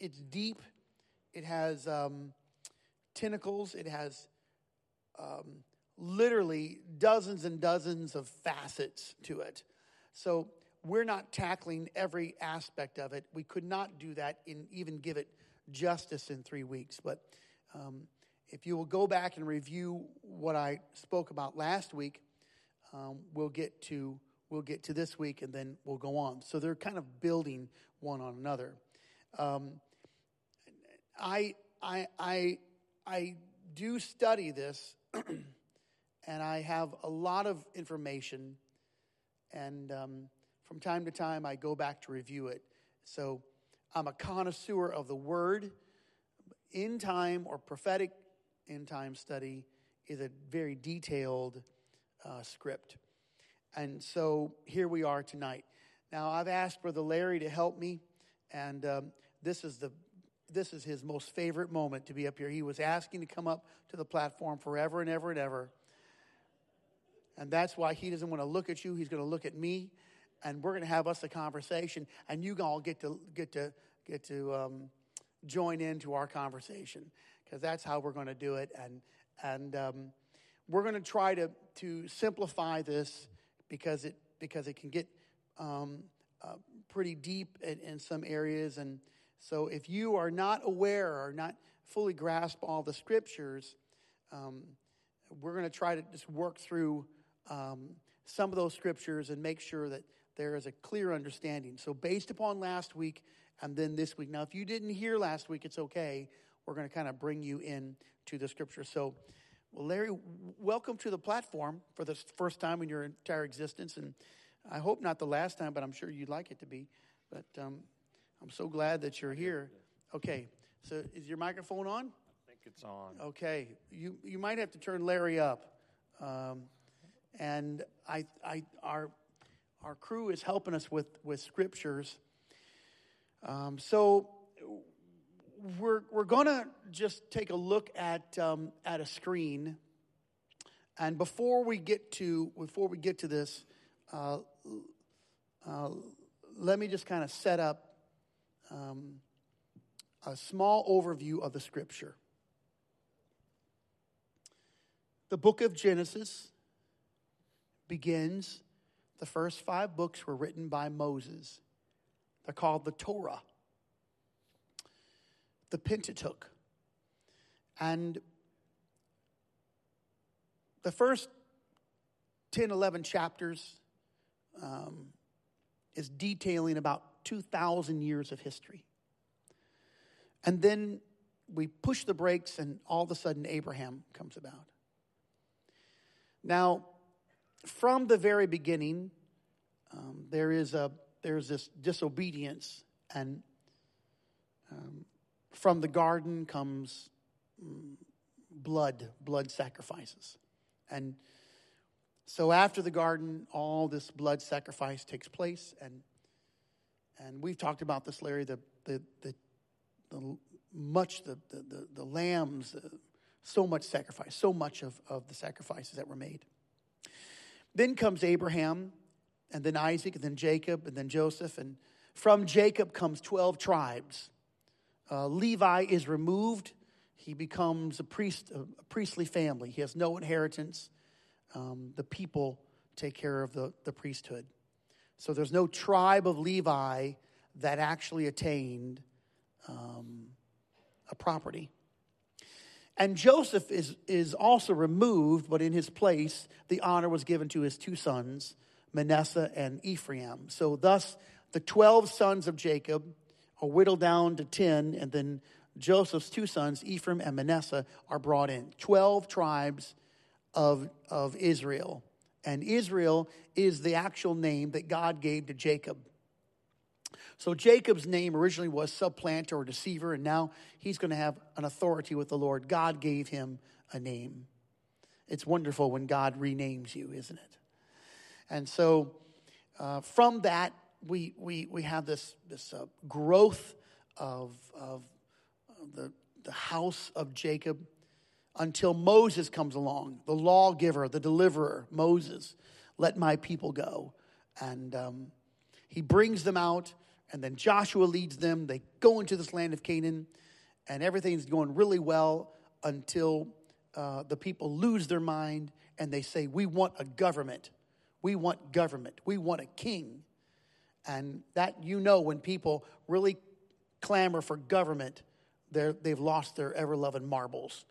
it's deep. It has um, tentacles. It has um, literally dozens and dozens of facets to it. So we're not tackling every aspect of it. We could not do that and even give it justice in three weeks. But um, if you will go back and review what I spoke about last week, um, we'll get to we'll get to this week and then we'll go on. So they're kind of building one on another. Um, I I I I do study this, and I have a lot of information, and um, from time to time I go back to review it. So I'm a connoisseur of the Word. End time or prophetic end time study is a very detailed uh, script. And so here we are tonight. Now, I've asked Brother Larry to help me, and um, this is the this is his most favorite moment to be up here. He was asking to come up to the platform forever and ever and ever. And that's why he doesn't want to look at you. He's going to look at me, and we're going to have us a conversation, and you all get to get to get to um, join into our conversation because that's how we're going to do it. And and um, we're going to try to to simplify this because it because it can get um, uh, pretty deep in, in, some areas. And so, if you are not aware or not fully grasp all the scriptures, um, we're going to try to just work through um, some of those scriptures and make sure that there is a clear understanding. So, based upon last week and then this week. Now, if you didn't hear last week, it's okay. We're going to kind of bring you in to the scripture. So, well, Larry, welcome to the platform for the first time in your entire existence. And I hope not the last time, but I'm sure you'd like it to be. But um, I'm so glad that you're here. Okay, so is your microphone on? I think it's on. Okay, you, you might have to turn Larry up. Um, and I, I, our, our crew is helping us with, with scriptures. Um, so we're, we're going to just take a look at, um, at a screen. And before we get to, before we get to this, uh, uh, let me just kind of set up um, a small overview of the scripture. The book of Genesis begins, the first five books were written by Moses. They're called the Torah the Pentateuch. And the first 10, 11 chapters um, is detailing about 2,000 years of history. And then we push the brakes, and all of a sudden, Abraham comes about. Now, from the very beginning, um, there is a there's this disobedience, and um, from the garden comes mm, blood, blood sacrifices. And so after the garden, all this blood sacrifice takes place. And, and we've talked about this, Larry, the, the, the, the much, the, the, the, lambs, uh, so much sacrifice, so much of, of the sacrifices that were made. Then comes Abraham, and then Isaac, and then Jacob, and then Joseph. And from Jacob comes 12 tribes uh, Levi is removed. He becomes a priest, a priestly family. He has no inheritance. Um, the people take care of the, the priesthood. So there's no tribe of Levi that actually attained um, a property. And Joseph is, is also removed, but in his place, the honor was given to his two sons, Manasseh and Ephraim. So, thus, the 12 sons of Jacob are whittled down to 10, and then Joseph's two sons, Ephraim and Manasseh, are brought in. 12 tribes of, of Israel. And Israel is the actual name that God gave to Jacob. So Jacob's name originally was supplanter or deceiver, and now he's going to have an authority with the Lord. God gave him a name. It's wonderful when God renames you, isn't it? And so uh, from that, we, we, we have this, this uh, growth of, of the, the house of Jacob until Moses comes along, the lawgiver, the deliverer, Moses. Let my people go. And um, he brings them out, And then Joshua leads them. They go into this land of Canaan, and everything's going really well until uh, the people lose their mind and they say, We want a government. We want government. We want a king. And that, you know, when people really clamor for government, they've lost their ever loving marbles.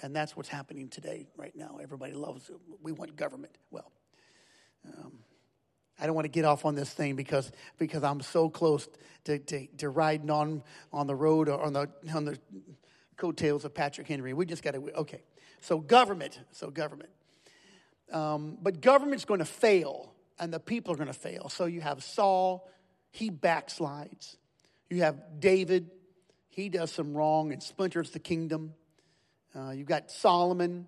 And that's what's happening today, right now. Everybody loves. We want government. Well, um, I don't want to get off on this thing because because I'm so close to, to, to riding on on the road or on the on the coattails of Patrick Henry. We just got to okay. So government, so government, um, but government's going to fail, and the people are going to fail. So you have Saul, he backslides. You have David, he does some wrong and splinters the kingdom. Uh, you've got Solomon,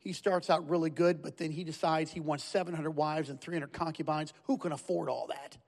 he starts out really good, but then he decides he wants 700 wives and 300 concubines. Who can afford all that?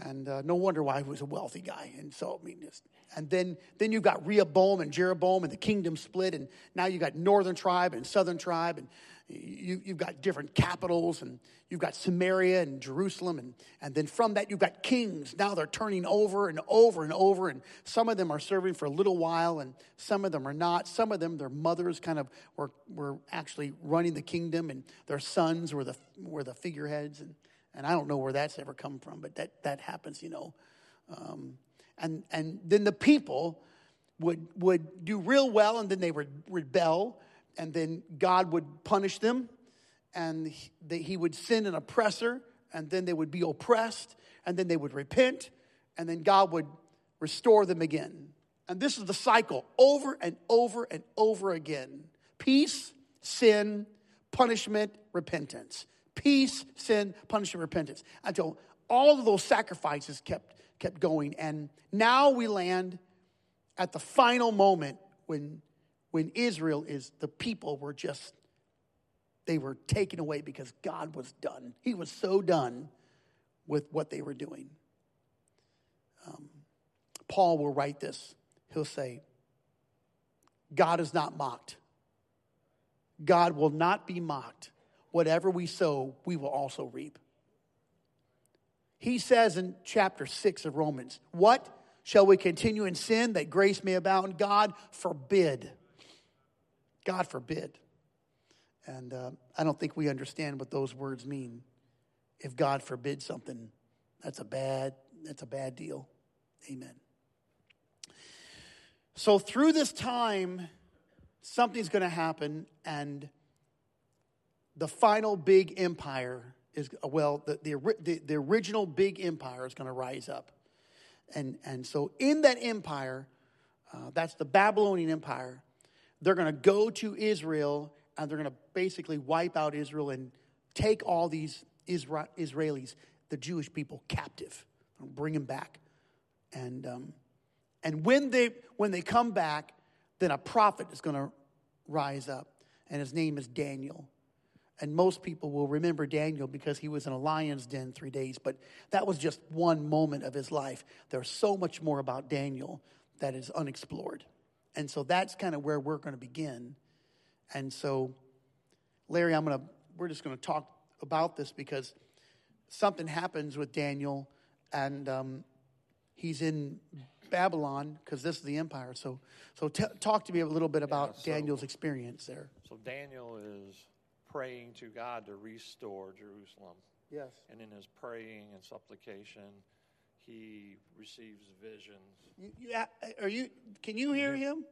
And uh, no wonder why he was a wealthy guy. And so, I mean, just, and then, then you've got Rehoboam and Jeroboam, and the kingdom split, and now you've got northern tribe and southern tribe, and you, have got different capitals, and you've got Samaria and Jerusalem, and, and then from that, you've got kings. Now they're turning over and over and over, and some of them are serving for a little while, and some of them are not. Some of them, their mothers kind of were, were actually running the kingdom, and their sons were the, were the figureheads. And, and I don't know where that's ever come from, but that, that happens, you know. Um, and, and then the people would, would do real well, and then they would rebel and then God would punish them, and he would send an oppressor, and then they would be oppressed, and then they would repent, and then God would restore them again. And this is the cycle over and over and over again peace, sin, punishment, repentance. Peace, sin, punishment, repentance. Until all of those sacrifices kept, kept going. And now we land at the final moment when when Israel is the people were just they were taken away because God was done. He was so done with what they were doing. Um, Paul will write this. He'll say, God is not mocked. God will not be mocked. Whatever we sow, we will also reap. He says in chapter 6 of Romans, What? Shall we continue in sin that grace may abound? God forbid. God forbid. And uh, I don't think we understand what those words mean. If God forbids something, that's a bad, that's a bad deal. Amen. So through this time, something's going to happen, and the final big empire is well, the, the, the, the original big empire is going to rise up. And, and so in that empire, uh, that's the Babylonian Empire, they're going to go to Israel and they're going to basically wipe out Israel and take all these Israelis, the Jewish people, captive, bring them back. And, um, and when, they, when they come back, then a prophet is going to rise up, and his name is Daniel. And most people will remember Daniel because he was in a lion's den three days, but that was just one moment of his life. There's so much more about Daniel that is unexplored. And so that's kind of where we're going to begin. And so, Larry, I'm going to, we're just going to talk about this because something happens with Daniel and um, he's in Babylon because this is the empire. So, so t- talk to me a little bit about yeah, so, Daniel's experience there. So Daniel is praying to God to restore Jerusalem. Yes. And in his praying and supplication, he receives visions. You, you, are you? Can you hear him?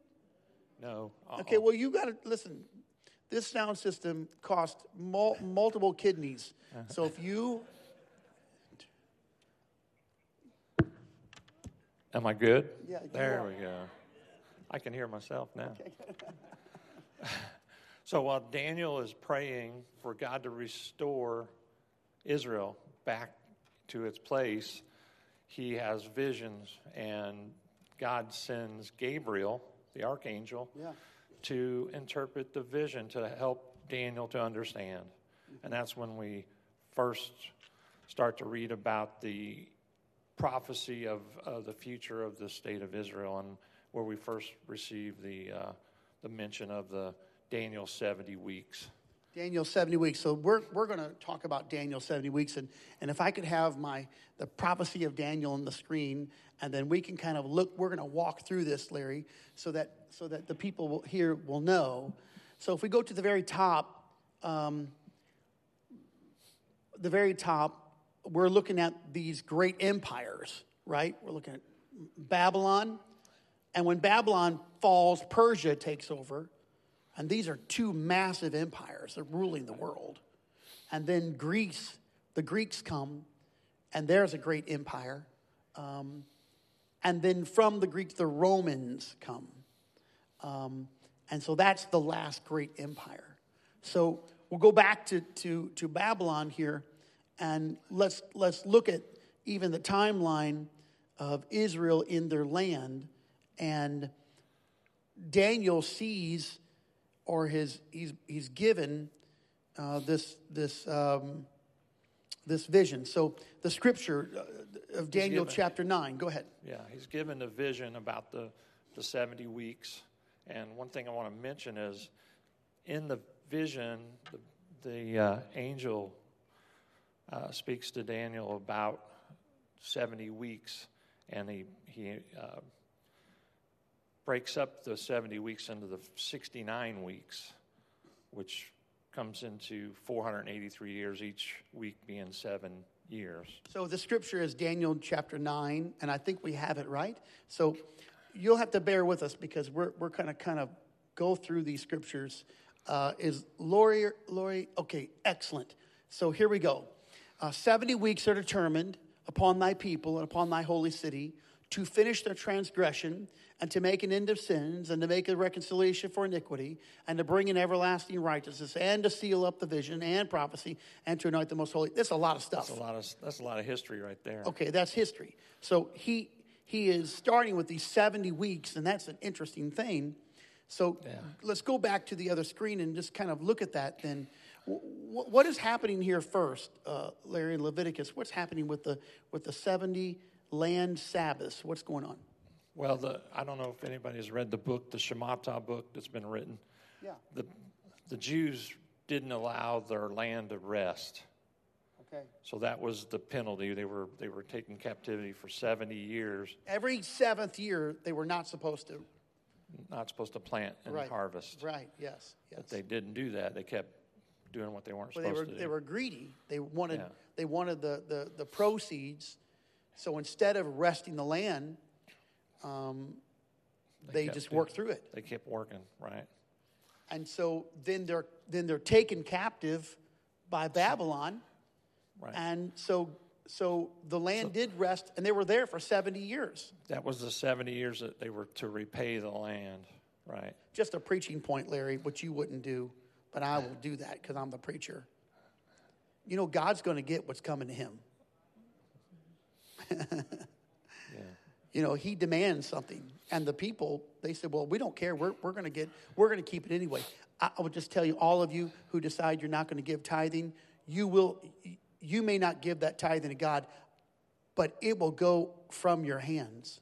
No. Uh-uh. Okay. Well, you got to listen. This sound system cost mul- multiple kidneys. Uh-huh. So if you Am I good? Yeah. There we go. I can hear myself now. Okay. so while Daniel is praying for God to restore Israel back to its place, he has visions, and God sends Gabriel, the archangel, yeah. to interpret the vision to help Daniel to understand. Mm-hmm. And that's when we first start to read about the prophecy of, of the future of the state of Israel, and where we first receive the uh, the mention of the Daniel seventy weeks. Daniel 70 weeks. So we're, we're going to talk about Daniel 70 weeks. And, and if I could have my the prophecy of Daniel on the screen, and then we can kind of look, we're going to walk through this, Larry, so that, so that the people will, here will know. So if we go to the very top, um, the very top, we're looking at these great empires, right? We're looking at Babylon. And when Babylon falls, Persia takes over. And these are two massive empires that are ruling the world. And then Greece, the Greeks come, and there's a great empire. Um, and then from the Greeks, the Romans come. Um, and so that's the last great empire. So we'll go back to, to, to Babylon here, and let's, let's look at even the timeline of Israel in their land. And Daniel sees or his, he's, he's given uh, this, this, um, this vision. So the scripture uh, of Daniel given, chapter 9, go ahead. Yeah, he's given a vision about the, the 70 weeks. And one thing I want to mention is in the vision, the, the uh, angel uh, speaks to Daniel about 70 weeks, and he, he uh, breaks up the 70 weeks into the 69 weeks, which comes into 483 years, each week being seven years. So the scripture is Daniel chapter 9, and I think we have it right. So you'll have to bear with us because we're, we're going to kind of go through these scriptures. Uh, is Lori, Lori, okay, excellent. So here we go. Uh, 70 weeks are determined upon thy people and upon thy holy city to finish their transgression and to make an end of sins and to make a reconciliation for iniquity and to bring in everlasting righteousness and to seal up the vision and prophecy and to anoint the most holy. That's a lot of stuff. That's a lot of, that's a lot of history right there. Okay, that's history. So he, he is starting with these 70 weeks, and that's an interesting thing. So yeah. let's go back to the other screen and just kind of look at that then. What is happening here first, uh, Larry and Leviticus? What's happening with the, with the 70 land Sabbaths. What's going on? Well, the, I don't know if anybody has read the book, the Shemitah book that's been written. Yeah. The, the Jews didn't allow their land to rest. Okay. So that was the penalty. They were they were taken captivity for 70 years. Every seventh year, they were not supposed to. Not supposed to plant and right. harvest. Right. Yes. Yes. But they didn't do that. They kept doing what they weren't well, supposed they were, to do. They were greedy. They wanted yeah. they wanted the, the, the proceeds so instead of resting the land, um, they, they just work through it. They kept working, right? And so then they're then they're taken captive by Babylon. Right. And so so the land so, did rest and they were there for 70 years. That was the 70 years that they were to repay the land, right? Just a preaching point, Larry, which you wouldn't do, but I will do that cuz I'm the preacher. You know God's going to get what's coming to him. yeah. You know, he demands something. And the people, they said, well, we don't care. We're, we're going to get, we're going to keep it anyway. I, I would just tell you, all of you who decide you're not going to give tithing, you will, you may not give that tithing to God, but it will go from your hands.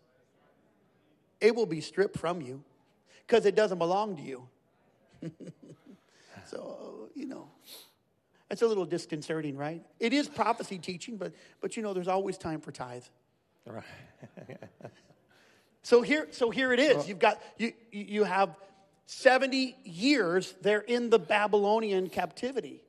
It will be stripped from you because it doesn't belong to you. so, you know, that's a little disconcerting, right? It is prophecy teaching, but but you know, there's always time for tithe. Right. so here, so here it is. You've got you you have 70 years they're in the Babylonian captivity.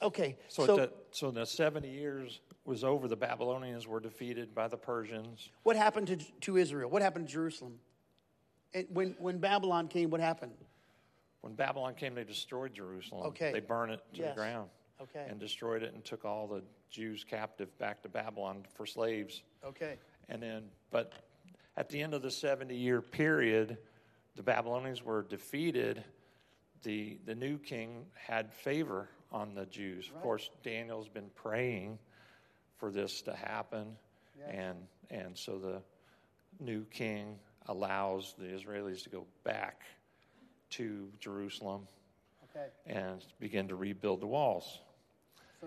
Okay. So so, the, so the 70 years was over. The Babylonians were defeated by the Persians. What happened to, to Israel? What happened to Jerusalem? It, when, when Babylon came, what happened? When Babylon came, they destroyed Jerusalem. Okay. They burned it to yes. the ground okay. and destroyed it and took all the Jews captive back to Babylon for slaves. Okay. And then, but at the end of the 70 year period, the Babylonians were defeated. The, the new king had favor on the Jews. Right. Of course, Daniel's been praying for this to happen. And, and so the new king allows the Israelis to go back to Jerusalem okay. and begin to rebuild the walls.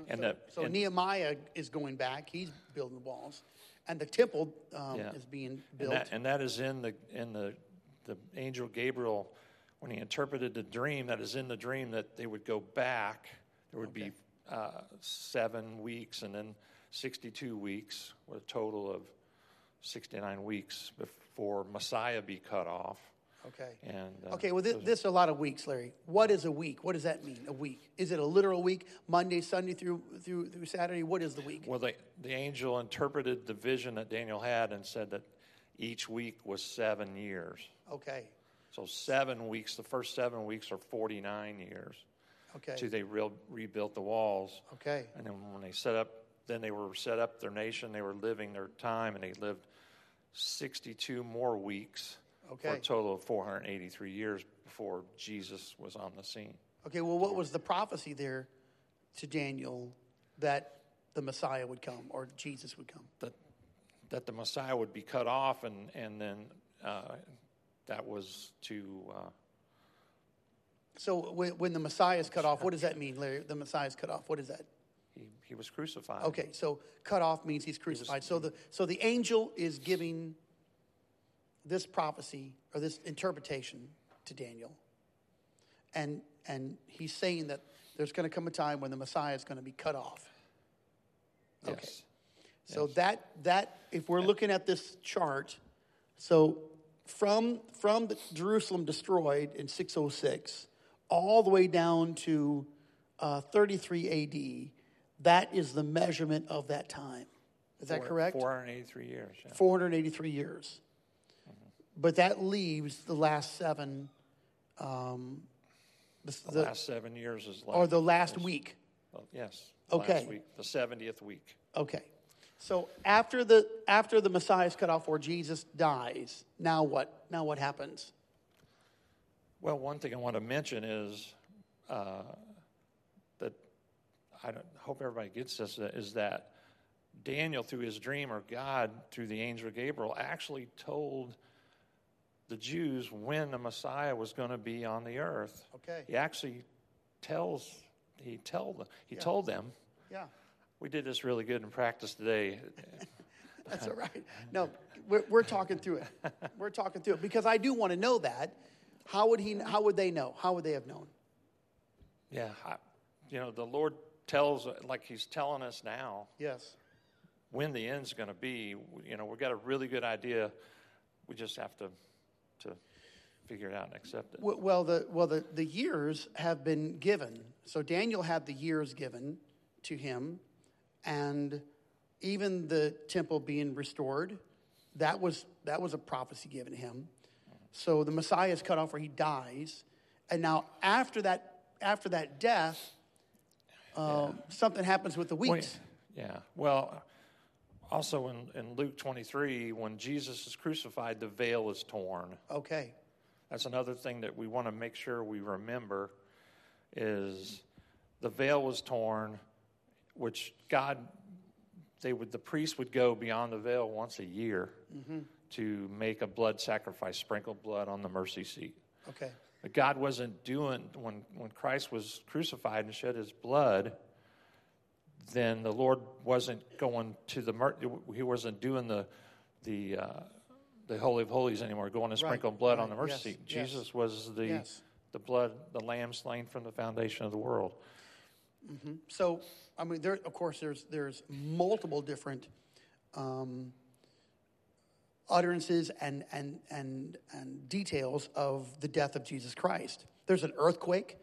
So, and so, the, so and, Nehemiah is going back; he's building the walls, and the temple um, yeah. is being built. And that, and that is in the in the the angel Gabriel when he interpreted the dream that is in the dream that they would go back. There would Okay. be uh, seven weeks and then 62 weeks, with a total of 69 weeks before Messiah be cut off. Okay. And uh, Okay, well, this, this is a lot of weeks, Larry. What is a week? What does that mean, a week? Is it a literal week, Monday, Sunday through, through, through Saturday? What is the week? Well, the, the angel interpreted the vision that Daniel had and said that each week was seven years. Okay, So seven weeks, the first seven weeks are 49 years. okay, Till they real, rebuilt the walls. okay, And then when they set up, then they were set up their nation, they were living their time, and they lived 62 more weeks for Okay. a total of 483 years before Jesus was on the scene. okay. Well, what was the prophecy there to Daniel that the Messiah would come or Jesus would come? That, that the Messiah would be cut off, and, and then uh, that was to. Uh, So when, when the Messiah is cut off, what does that mean, Larry? The Messiah is cut off. What is that? he, he was crucified. Okay, so cut off means he's crucified. So the so the angel is giving this prophecy or this interpretation to Daniel. And and he's saying that there's going to come a time when the Messiah is going to be cut off. Yes. Okay. So that that if we're looking at this chart, so from from the Jerusalem destroyed in 606 all the way down to uh, 33 AD, that is the measurement of that time. Is that Four- correct? 483 years. Yeah. 483 years. But that leaves the last seven, um, the, The, last seven years is left. or the last week. Well, yes. Okay. Last week, the 70th week. Okay. So after the after the Messiah is cut off or Jesus dies, now what? Now what happens? Well, one thing I want to mention is uh, that I don't, hope everybody gets this is that Daniel, through his dream, or God, through the angel Gabriel, actually told the Jews when the Messiah was going to be on the earth. Okay. He actually tells he told them he told them. Yeah. We did this really good in practice today. That's all right. No, we're, we're talking through it. We're talking through it because I do want to know that. How would he? How would they know? How would they have known? Yeah, I, you know, the Lord tells, like He's telling us now, Yes. when the end's going to be. You know, we've got a really good idea. We just have to to figure it out and accept it. W- Well, the well the, the years have been given. So Daniel had the years given to him, and even the temple being restored, that was that was a prophecy given to him. So the Messiah is cut off, or he dies, and now after that after that death, um, something happens with the Well, weeks. yeah. Well, also in, in Luke 23, when Jesus is crucified, the veil is torn. Okay. That's another thing that we want to make sure we remember is the veil was torn, which God they would the priest would go beyond the veil once a year mm-hmm. to make a blood sacrifice, sprinkle blood on the mercy seat. Okay. But God wasn't doing when when Christ was crucified and shed His blood. Then the Lord wasn't going to the mer- he wasn't doing the the uh, the holy of holies anymore, going to sprinkle blood on the right, mercy yes, seat. yes. Jesus was the Yes. the blood, the lamb slain from the foundation of the world. So, I mean, there, of course, there's there's multiple different um, utterances and and and and details of the death of Jesus Christ. There's an earthquake.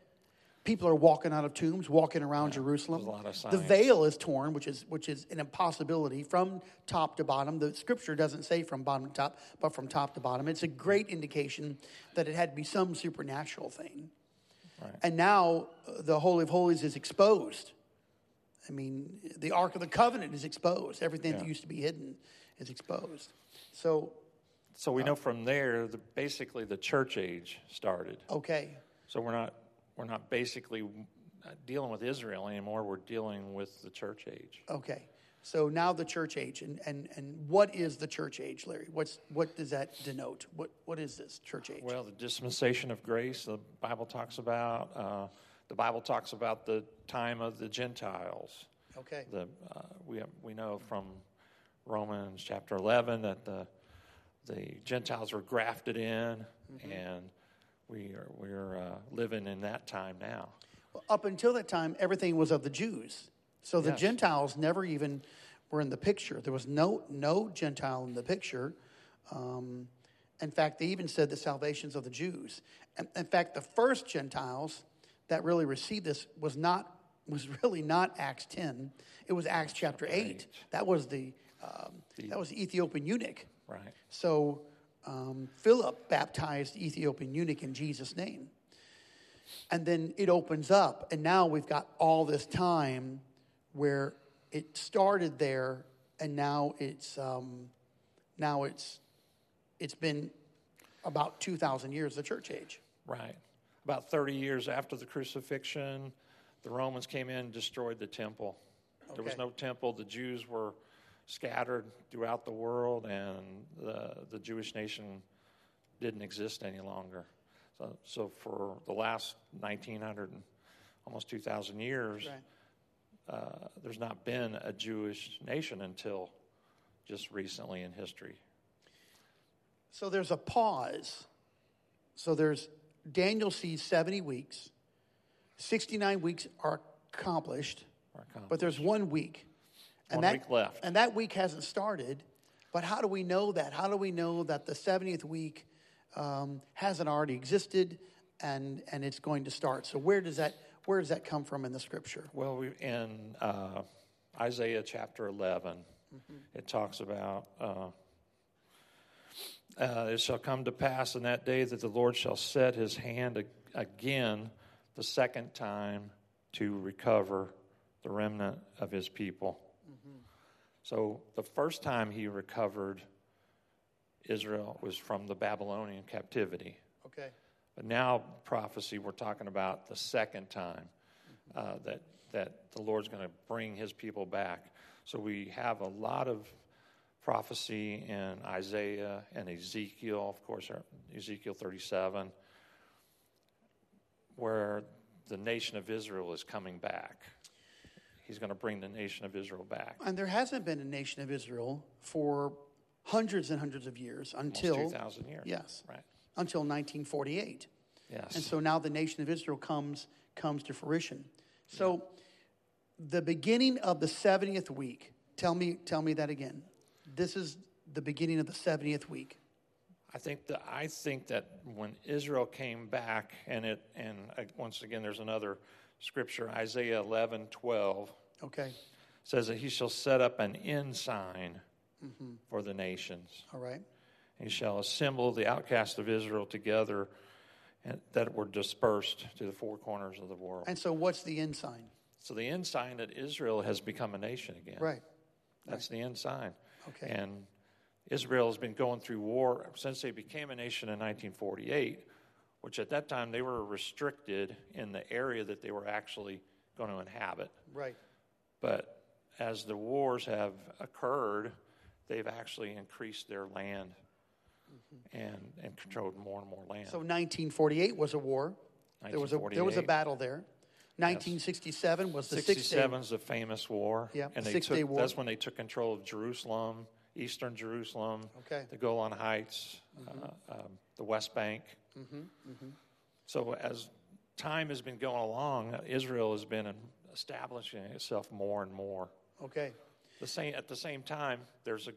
People are walking out of tombs, walking around Jerusalem. a lot of the veil is torn, which is which is an impossibility from top to bottom. The scripture doesn't say from bottom to top, but from top to bottom. It's a great indication that it had to be some supernatural thing. Right. And now uh, the Holy of Holies is exposed. I mean, the Ark of the Covenant is exposed. Everything that used to be hidden is exposed. So, So we know from there, the, basically, the church age started. okay, So we're not we're not basically uh, dealing with Israel anymore. We're dealing with the church age. okay. So now the church age, and, and, and what is the church age, Larry? What's, what does that denote? What, what is this church age? Well, the dispensation of grace, the Bible talks about. Uh, the Bible talks about the time of the Gentiles. okay, The, uh, we, we know from Romans chapter 11 that the, the Gentiles were grafted in, and we are we're uh, living in that time now. Well, up until that time, everything was of the Jews. So the Yes. Gentiles never even were in the picture. There was no no Gentile in the picture. Um, in fact, they even said the salvations of the Jews. And in fact, the first Gentiles that really received this was not was really not Acts ten. It was Acts chapter eight. eight. That was the, um, that was the Ethiopian eunuch. Right. So um, Philip baptized the Ethiopian eunuch in Jesus' name. And then it opens up, and now we've got all this time where it started there, and now it's um, now it's it's been about two thousand years, the church age. Right. About 30 years after the crucifixion, the Romans came in and destroyed the temple. There was no temple. The Jews were scattered throughout the world, and the, the Jewish nation didn't exist any longer. So, so for the last 1900 and almost 2,000 years, Right. uh, there's not been a Jewish nation until just recently in history. So there's a pause. So there's Daniel sees seventy weeks. Sixty-nine weeks are accomplished. Or accomplished. But there's one week. And One that, week left. And that week hasn't started. But how do we know that? How do we know that the 70th week um, hasn't already existed and, and it's going to start? So where does that where does that come from in the scripture? Well, we, in uh, Isaiah chapter 11, it talks about uh, uh, it shall come to pass in that day that the Lord shall set his hand ag- again the second time to recover the remnant of his people. So the first time he recovered Israel was from the Babylonian captivity. Okay. But now, prophecy, we're talking about the second time uh, that, that the Lord's going to bring his people back. So we have a lot of prophecy in Isaiah and Ezekiel, of course, Ezekiel 37, where the nation of Israel is coming back. He's going to bring the nation of Israel back. And there hasn't been a nation of Israel for hundreds and hundreds of years until 2,000 years. yes, Right. until 1948. Yes. And so now the nation of Israel comes comes to fruition. So the beginning of the 70th week. Tell me tell me that again. This is the beginning of the 70th week. I think that I think that when Israel came back, and it and uh, once again, there's another scripture, Isaiah 11, 12, Okay. says that he shall set up an ensign mm-hmm. for the nations. All right. He shall assemble the outcasts of Israel together, and that were dispersed to the four corners of the world. And so what's the ensign? So the ensign that Israel has become a nation again. Right. That's the ensign. Okay. And Israel has been going through war since they became a nation in 1948, which at that time they were restricted in the area that they were actually going to inhabit. Right. But as the wars have occurred, they've actually increased their land mm-hmm. and, and controlled more and more land. So 1948 was a war. There was a there was a battle there. 1967 was the six day. 67 is a famous war. Yeah, and they Six-Day War. That's when they took control of Jerusalem, eastern Jerusalem, Okay. Mm-hmm. the Golan Heights, uh, um, the West Bank. So as time has been going along, Israel has been establishing itself more and more. Okay. The same, at the same time, there's a,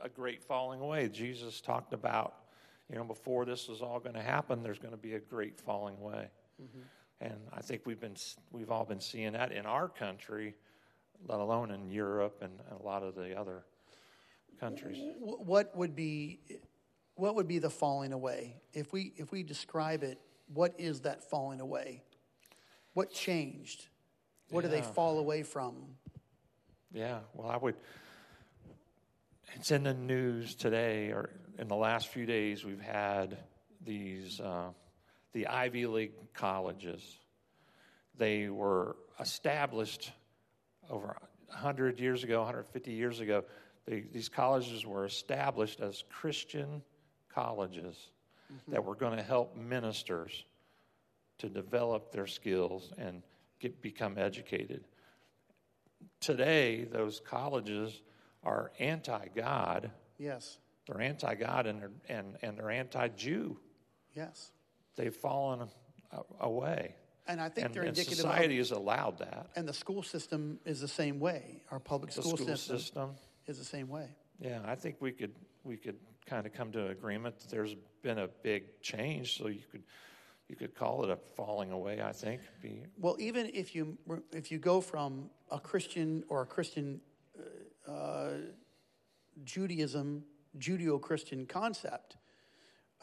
a great falling away. Jesus talked about, you know, before this is all going to happen, there's going to be a great falling away. And I think we've been we've all been seeing that in our country, let alone in Europe and a lot of the other countries. What would be what would be the falling away? If we if we describe it, what is that falling away? What changed? What do they fall away from? Yeah, well, I would. It's in the news today, or in the last few days, we've had these uh, the Ivy League colleges. They were established over 100 years ago, 150 years ago. They, these colleges were established as Christian colleges that mm-hmm. were going to help ministers to develop their skills and get, become educated today those colleges are anti-God. Yes. They're anti-God and they're, and, and they're anti-Jew. Yes. they've fallen away. And I think And, they're and indicative society of, has allowed that. and the school system is the same way. Our public The school, school system, system. Is the same way. Yeah, I think we could we could kind of come to an agreement that there's been a big change, so you could you could call it a falling away. I think. Be, Well, even if you if you go from a Christian or a Christian uh, uh, Judaism, Judeo-Christian concept,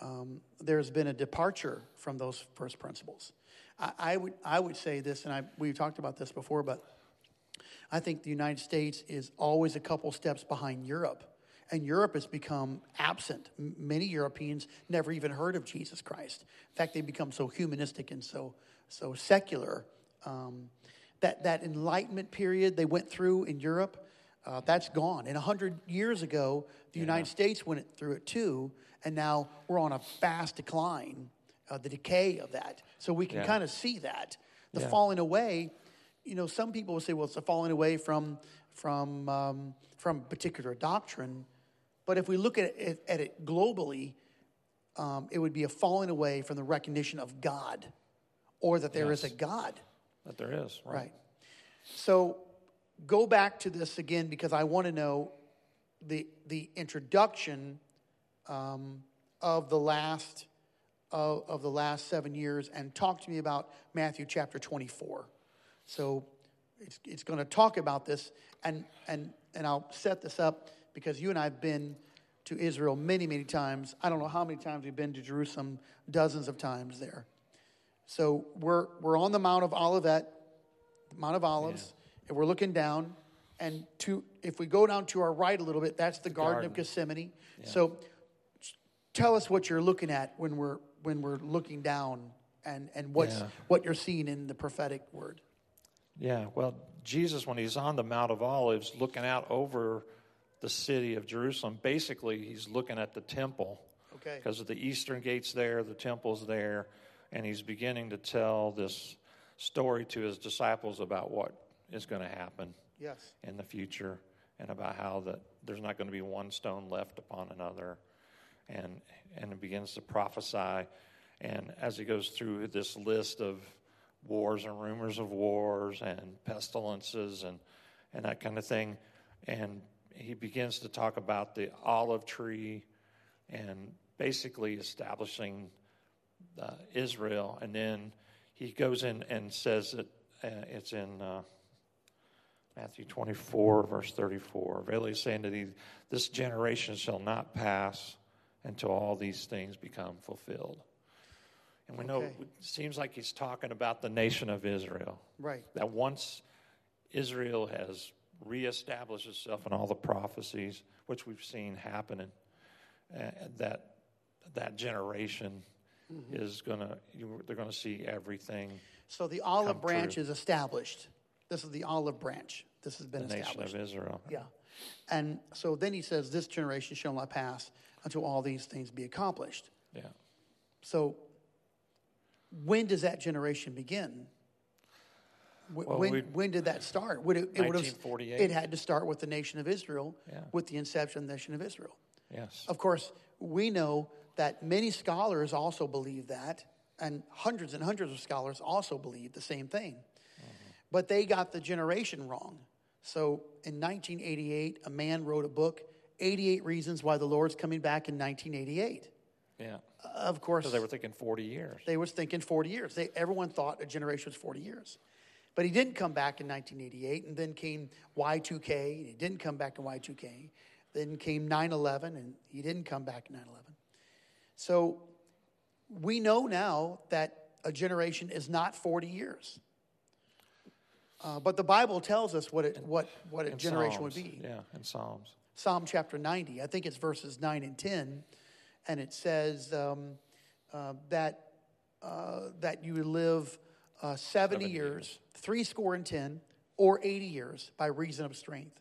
um, there's been a departure from those first principles. I, I would I would say this, and I we've talked about this before, but I think the United States is always a couple steps behind Europe. And Europe has become absent. Many Europeans never even heard of Jesus Christ. In fact, they become so humanistic and so, so secular. Um, that, that Enlightenment period they went through in Europe, uh, that's gone. And 100 years ago, the United States went through it too. And now we're on a fast decline, uh, the decay of that. So we can Yeah. kind of see that. The Yeah. falling away you know, some people will say, well, it's a falling away from, from, um, from particular doctrine. But if we look at it, at it globally, um, it would be a falling away from the recognition of God or that there is Yes. a God. that there is right. Right. So go back to this again because I want to know the, the introduction um, of the last of, of the last seven years and talk to me about Matthew chapter 24. So it's, it's going to talk about this, and, and, and I'll set this up because you and I have been to Israel many, many times. I don't know how many times we've been to Jerusalem, dozens of times there. So we're, we're on the Mount of Olivet, Mount of Olives, and we're looking down. And to, if we go down to our right a little bit, that's the, Garden, of garden. Gethsemane. So tell us what you're looking at when we're, when we're looking down and, and what's, Yeah. what you're seeing in the prophetic word. Yeah, well, Jesus, when he's on the Mount of Olives, looking out over the city of Jerusalem, basically he's looking at the temple. Okay. Because of the eastern gates there, the temple's there, and he's beginning to tell this story to his disciples about what is going to happen Yes. in the future and about how that there's not going to be one stone left upon another and and it begins to prophesy and as he goes through this list of wars and rumors of wars and pestilences and and that kind of thing and he begins to talk about the olive tree and basically establishing uh, Israel and then he goes in and says that uh, it's in uh, Matthew 24, verse 34. Verily saying to thee, this generation shall not pass until all these things become fulfilled. And we know Okay. it seems like he's talking about the nation of Israel. Right. That once Israel has reestablished itself in all the prophecies, which we've seen happening, uh, that that generation Mm-hmm. is going to, they're gonna see everything So the olive branch true. is established. This is the olive branch. This has been the nation established. of Israel. Yeah. And so then he says, This generation shall not pass until all these things be accomplished. Yeah. So when does that generation begin? Wh- Well, when, when did that start? Would it, it would have, 1948. it had to start with the nation of Israel, Yeah. with the inception of the nation of Israel. Yes. Of course, we know that many scholars also believe that, and hundreds and hundreds of scholars also believe the same thing. Mm-hmm. But they got the generation wrong. So in 1988, a man wrote a book, 88 Reasons Why the Lord's Coming Back in 1988. Yeah. Of course, Because they were thinking 40 years. they was thinking 40 years. They, everyone thought a generation was 40 years. But he didn't come back in 1988, and then came Y2K, and he didn't come back in Y2K. Then came 9 11, and he didn't come back in 9 11. So we know now that a generation is not 40 years. Uh, but the Bible tells us what, it, what, what a In generation would be. Yeah, in Psalms. Psalm chapter 90, I think it's verses 9 and 10, and it says um, uh, that, uh, that you live uh, 70, 70 years, three score and 10, or 80 years by reason of strength.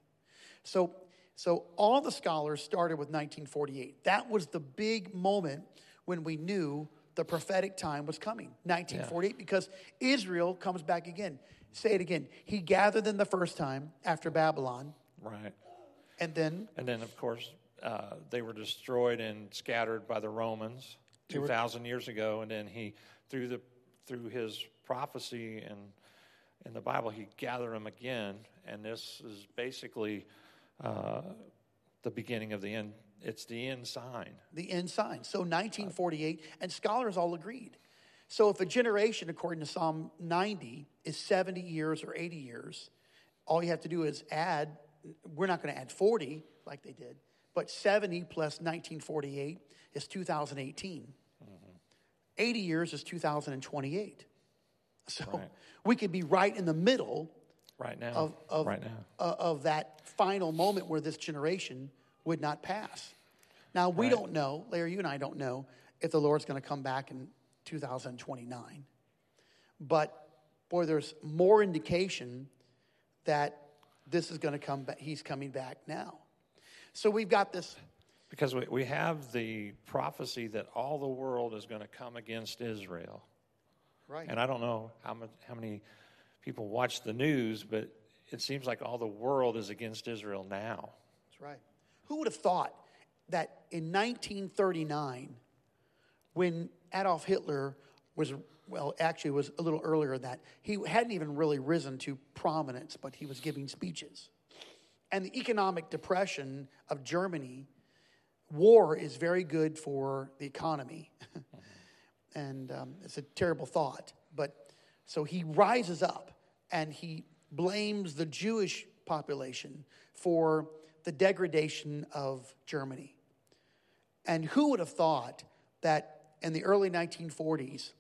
So, so all the scholars started with 1948. That was the big moment when we knew the prophetic time was coming, 1948, because Israel comes back again. Say it again. He gathered them the first time after Babylon, Right. and then And then, of course, uh, they were destroyed and scattered by the Romans. two thousand years ago, and then he through the through his prophecy and in the Bible, he gathered them again, and this is basically uh, the beginning of the end. It's the end sign. The end sign. So 1948, and scholars all agreed. So if a generation, according to Psalm 90, is 70 years or 80 years, all you have to do is add, we're not going to add 40 like they did, but 70 plus 1948 is 2018. Mm-hmm. 80 years is 2028. So right. we could be right in the middle right now of, of, right now. Uh, of that final moment where this generation would not pass. Now, we right. don't know, Larry, you and I don't know if the Lord's going to come back in 2029. But, boy, there's more indication that this is going to come back. He's coming back now. So we've got this. Because we, we have the prophecy that all the world is going to come against Israel. Right. And I don't know how, much, how many people watch the news, but it seems like all the world is against Israel now. That's right. Who would have thought that in 1939, when Adolf Hitler was, well, actually, was a little earlier than that, he hadn't even really risen to prominence, but he was giving speeches. And the economic depression of Germany, war is very good for the economy. and um, it's a terrible thought. But so he rises up and he blames the Jewish population for the degradation of Germany. And who would have thought that in the early 1940s,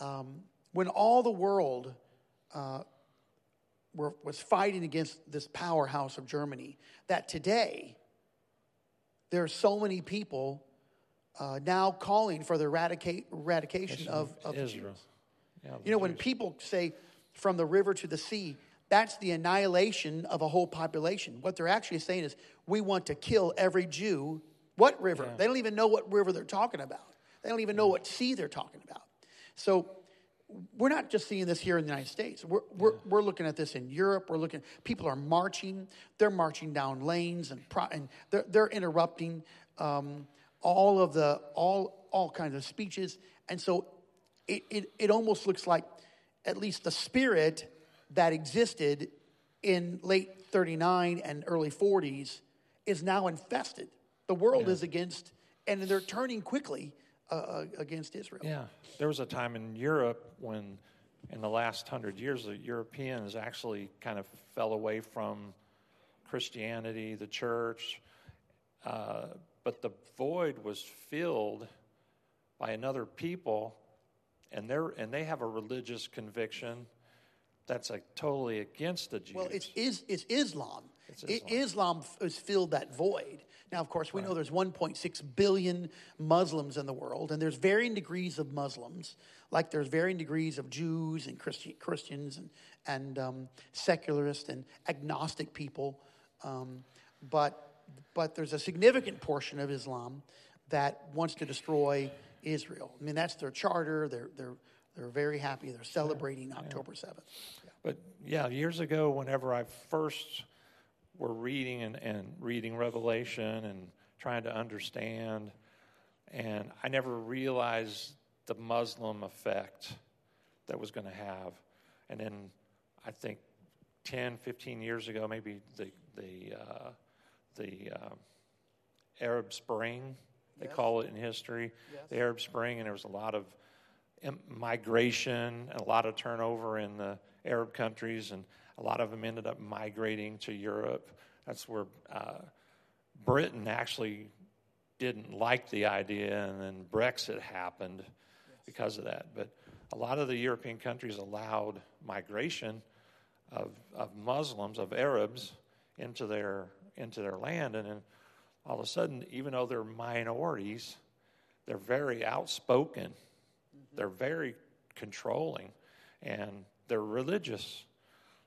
um, when all the world uh, were, was fighting against this powerhouse of Germany, that today there are so many people uh, now calling for the eradicate, eradication of, of Israel. Yeah, you know, Jews. when people say from the river to the sea, that's the annihilation of a whole population. What they're actually saying is, we want to kill every Jew. What river? Yeah. They don't even know what river they're talking about. They don't even know what sea they're talking about. So we're not just seeing this here in the United States. We're, we're, yeah. we're looking at this in Europe. We're looking, people are marching. They're marching down lanes and, pro, and they're, they're interrupting um, all of the, all, all kinds of speeches. And so it, it, it almost looks like at least the spirit that existed in late 39 and early 40s is now infested. The world yeah. is against, and they're turning quickly uh, uh, against Israel. Yeah. There was a time in Europe when, in the last hundred years, the Europeans actually kind of fell away from Christianity, the church, uh, but the void was filled by another people, and, they're, and they have a religious conviction that's like totally against the Jews. Well, it's, is, it's Islam. It's Islam. Islam has filled that void. Now, of course, we know there's 1.6 billion Muslims in the world, and there's varying degrees of Muslims, like there's varying degrees of Jews and Christi- Christians and, and um, secularists and agnostic people. Um, but, but there's a significant portion of Islam that wants to destroy Israel. I mean, that's their charter. They're, they're, they're very happy. They're celebrating yeah. October 7th. Yeah. But yeah, years ago, whenever I first were reading and, and reading Revelation and trying to understand, and I never realized the Muslim effect that was going to have. And then I think 10, 15 years ago, maybe the, the, uh, the uh, Arab Spring, they yes. call it in history, yes. the Arab Spring, and there was a lot of migration, and a lot of turnover in the Arab countries, and a lot of them ended up migrating to Europe. That's where uh, Britain actually didn't like the idea, and then Brexit happened because of that. But a lot of the European countries allowed migration of, of Muslims, of Arabs, into their into their land, and then all of a sudden, even though they're minorities, they're very outspoken, mm-hmm. they're very controlling, and they're religious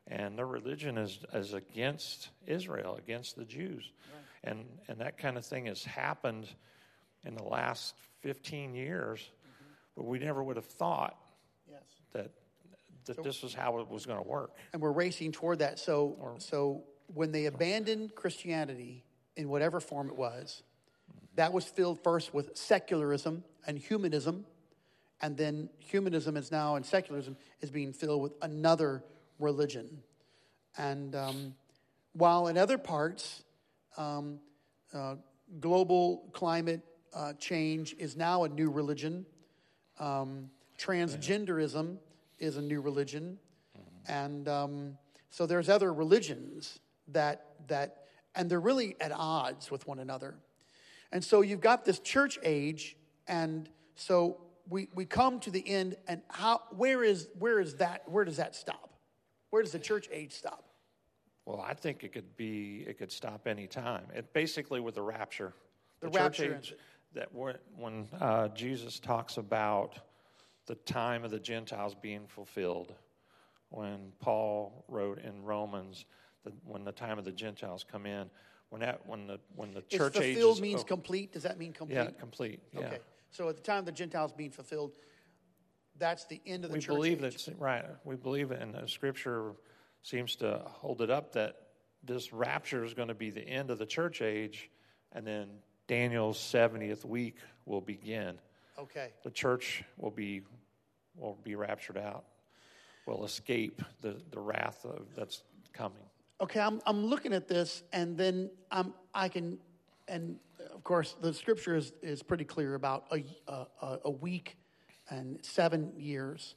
and their religion is, is against Israel, against the Jews. Right. And, and that kind of thing has happened in the last 15 years, mm-hmm. but we never would have thought yes. that, that so, this was how it was going to work. And we're racing toward that. So, so when they abandoned Christianity in whatever form it was, That was filled first with secularism and humanism, and then humanism is now, and secularism is being filled with another religion. And um, while in other parts, um, uh, global climate uh, change is now a new religion, um, transgenderism is a new religion, and um, so there's other religions that that, and they're really at odds with one another. And so you've got this church age, and so we, we come to the end, and how where is where is that where does that stop? Where does the church age stop? Well, I think it could be it could stop any time. It basically with the rapture. The church rapture age that when, when uh, Jesus talks about the time of the Gentiles being fulfilled, when Paul wrote in Romans that when the time of the Gentiles come in, when that when the when the Is church age fulfilled is means over- complete. Does that mean complete? yeah complete yeah. Okay. So at the time the Gentiles being fulfilled, that's the end of the church. we church believe age. that right we believe it and the scripture seems to hold it up that this rapture is going to be the end of the church age and then daniel's 70th week will begin Okay. the church will be will be raptured out will escape the, the wrath of, that's coming Okay, I'm, I'm looking at this, and then I'm, I can, and of course, the scripture is, is pretty clear about a, a, a week and seven years.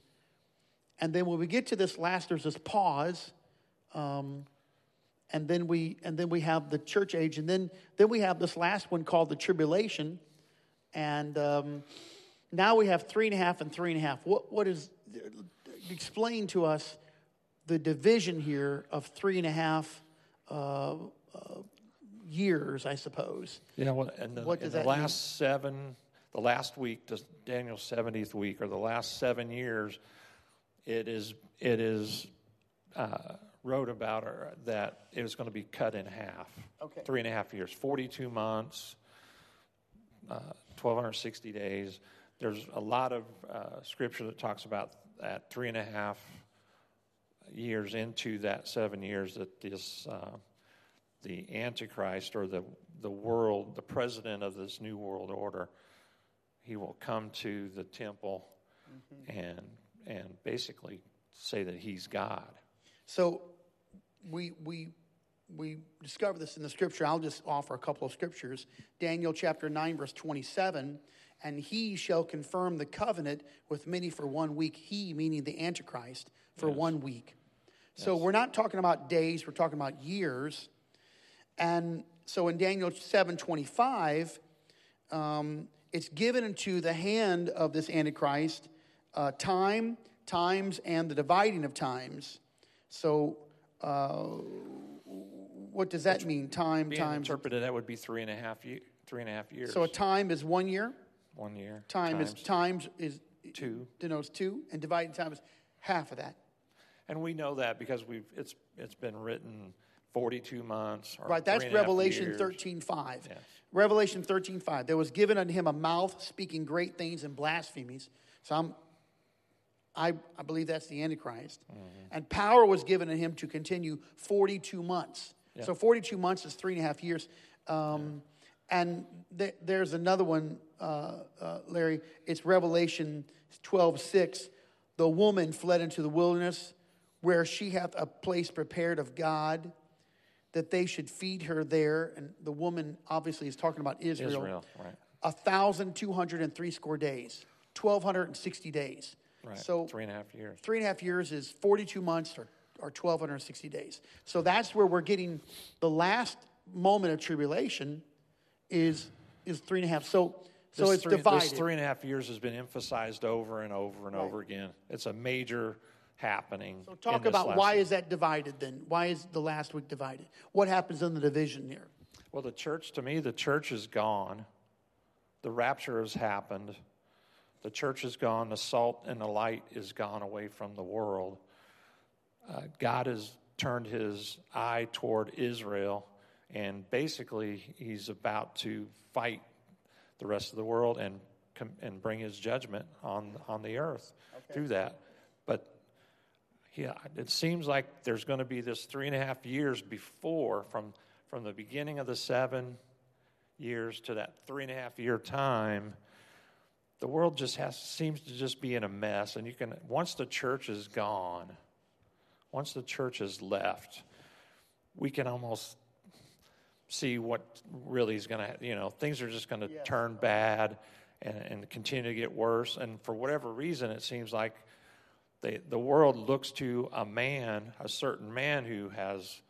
And then when we get to this last, there's this pause, um, and then we and then we have the church age, and then then we have this last one called the tribulation, and um, now we have three and a half and three and a half. What what is? Explain to us the division here of three and a half uh, uh, years, I suppose. Yeah, well, and the, What does the that mean? last seven, the last week, Daniel's seventieth week, or the last seven years, it is it is uh, wrote about or that it was going to be cut in half. Okay. Three and a half years, forty-two months, uh, twelve hundred sixty days. There's a lot of uh, scripture that talks about that three and a half years into that seven years that this uh, the antichrist or the the world the president of this new world order he will come to the temple and and basically say that he's god So we we we discover this in the scripture. I'll just offer a couple of scriptures. Daniel chapter 9 verse 27, and he shall confirm the covenant with many for one week, he meaning the antichrist for one week. So we're not talking about days, we're talking about years. And so in Daniel 7:25, um, it's given into the hand of this Antichrist uh, time, times, and the dividing of times. So, uh, what does that mean? Time, being times. interpreted that would be three and a half ye- three and a half years So a time is one year. one year Time is times- times is Two. denotes two, and dividing time is half of that. and we know that because we've it's it's been written 42 months or Right, that's three and a half Revelation thirteen five. Yes. Revelation thirteen five. There was given unto him a mouth speaking great things and blasphemies. So I'm, I, I believe that's the Antichrist. Mm-hmm. And power was given to him to continue forty two months. So forty two months is three and a half years. Um, And th- there's another one, uh, uh, Larry. It's Revelation twelve six. The woman fled into the wilderness, where she hath a place prepared of God that they should feed her there. And the woman obviously is talking about Israel. Israel, right. A thousand two hundred and three score days, twelve hundred and sixty days. right So three and a half years three and a half years is forty-two months or, or twelve hundred and sixty days. So that's where we're getting the last moment of tribulation is is three and a half. So so This it's three, divided. This three and a half years has been emphasized over and over and over again. It's a major happening. so talk about why week. is that divided then? Why is the last week divided? What happens in the division here? Well, the church, to me, the church is gone. The rapture has happened. The church is gone. The salt and the light is gone away from the world. Uh, God has turned his eye toward Israel, and basically, he's about to fight the rest of the world and, and bring his judgment on, on the earth through that. Yeah, it seems like there's going to be this three and a half years before from from the beginning of the seven years to that three and a half year time, the world just has seems to just be in a mess. And you can once the church is gone, once the church is left, we can almost see what really is going to, you know, things are just going to Yes. turn bad and, and continue to get worse. And for whatever reason, it seems like they, the world looks to a man, a certain man who has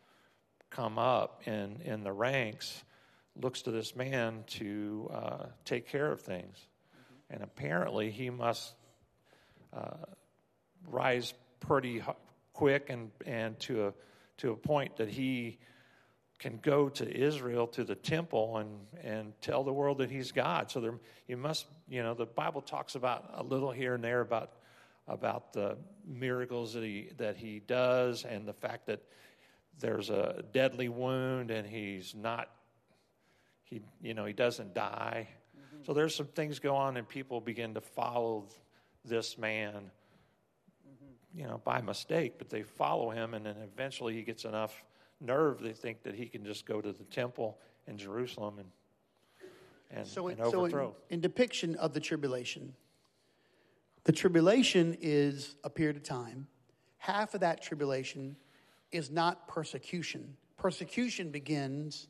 come up in, in the ranks, looks to this man to uh, take care of things. And apparently, he must uh, rise pretty quick and, and to, a, to a point that he can go to Israel to the temple and, and tell the world that he's God. So there, you must, you know, the Bible talks about a little here and there about about the miracles that he that he does and the fact that there's a deadly wound and he's not he you know he doesn't die. Mm-hmm. So there's some things go on and people begin to follow this man mm-hmm. you know by mistake, but they follow him and then eventually he gets enough nerve they think that he can just go to the temple in Jerusalem and and, So, and so in, overthrow. in depiction of the tribulation, the tribulation is a period of time. Half of that tribulation is not persecution. Persecution begins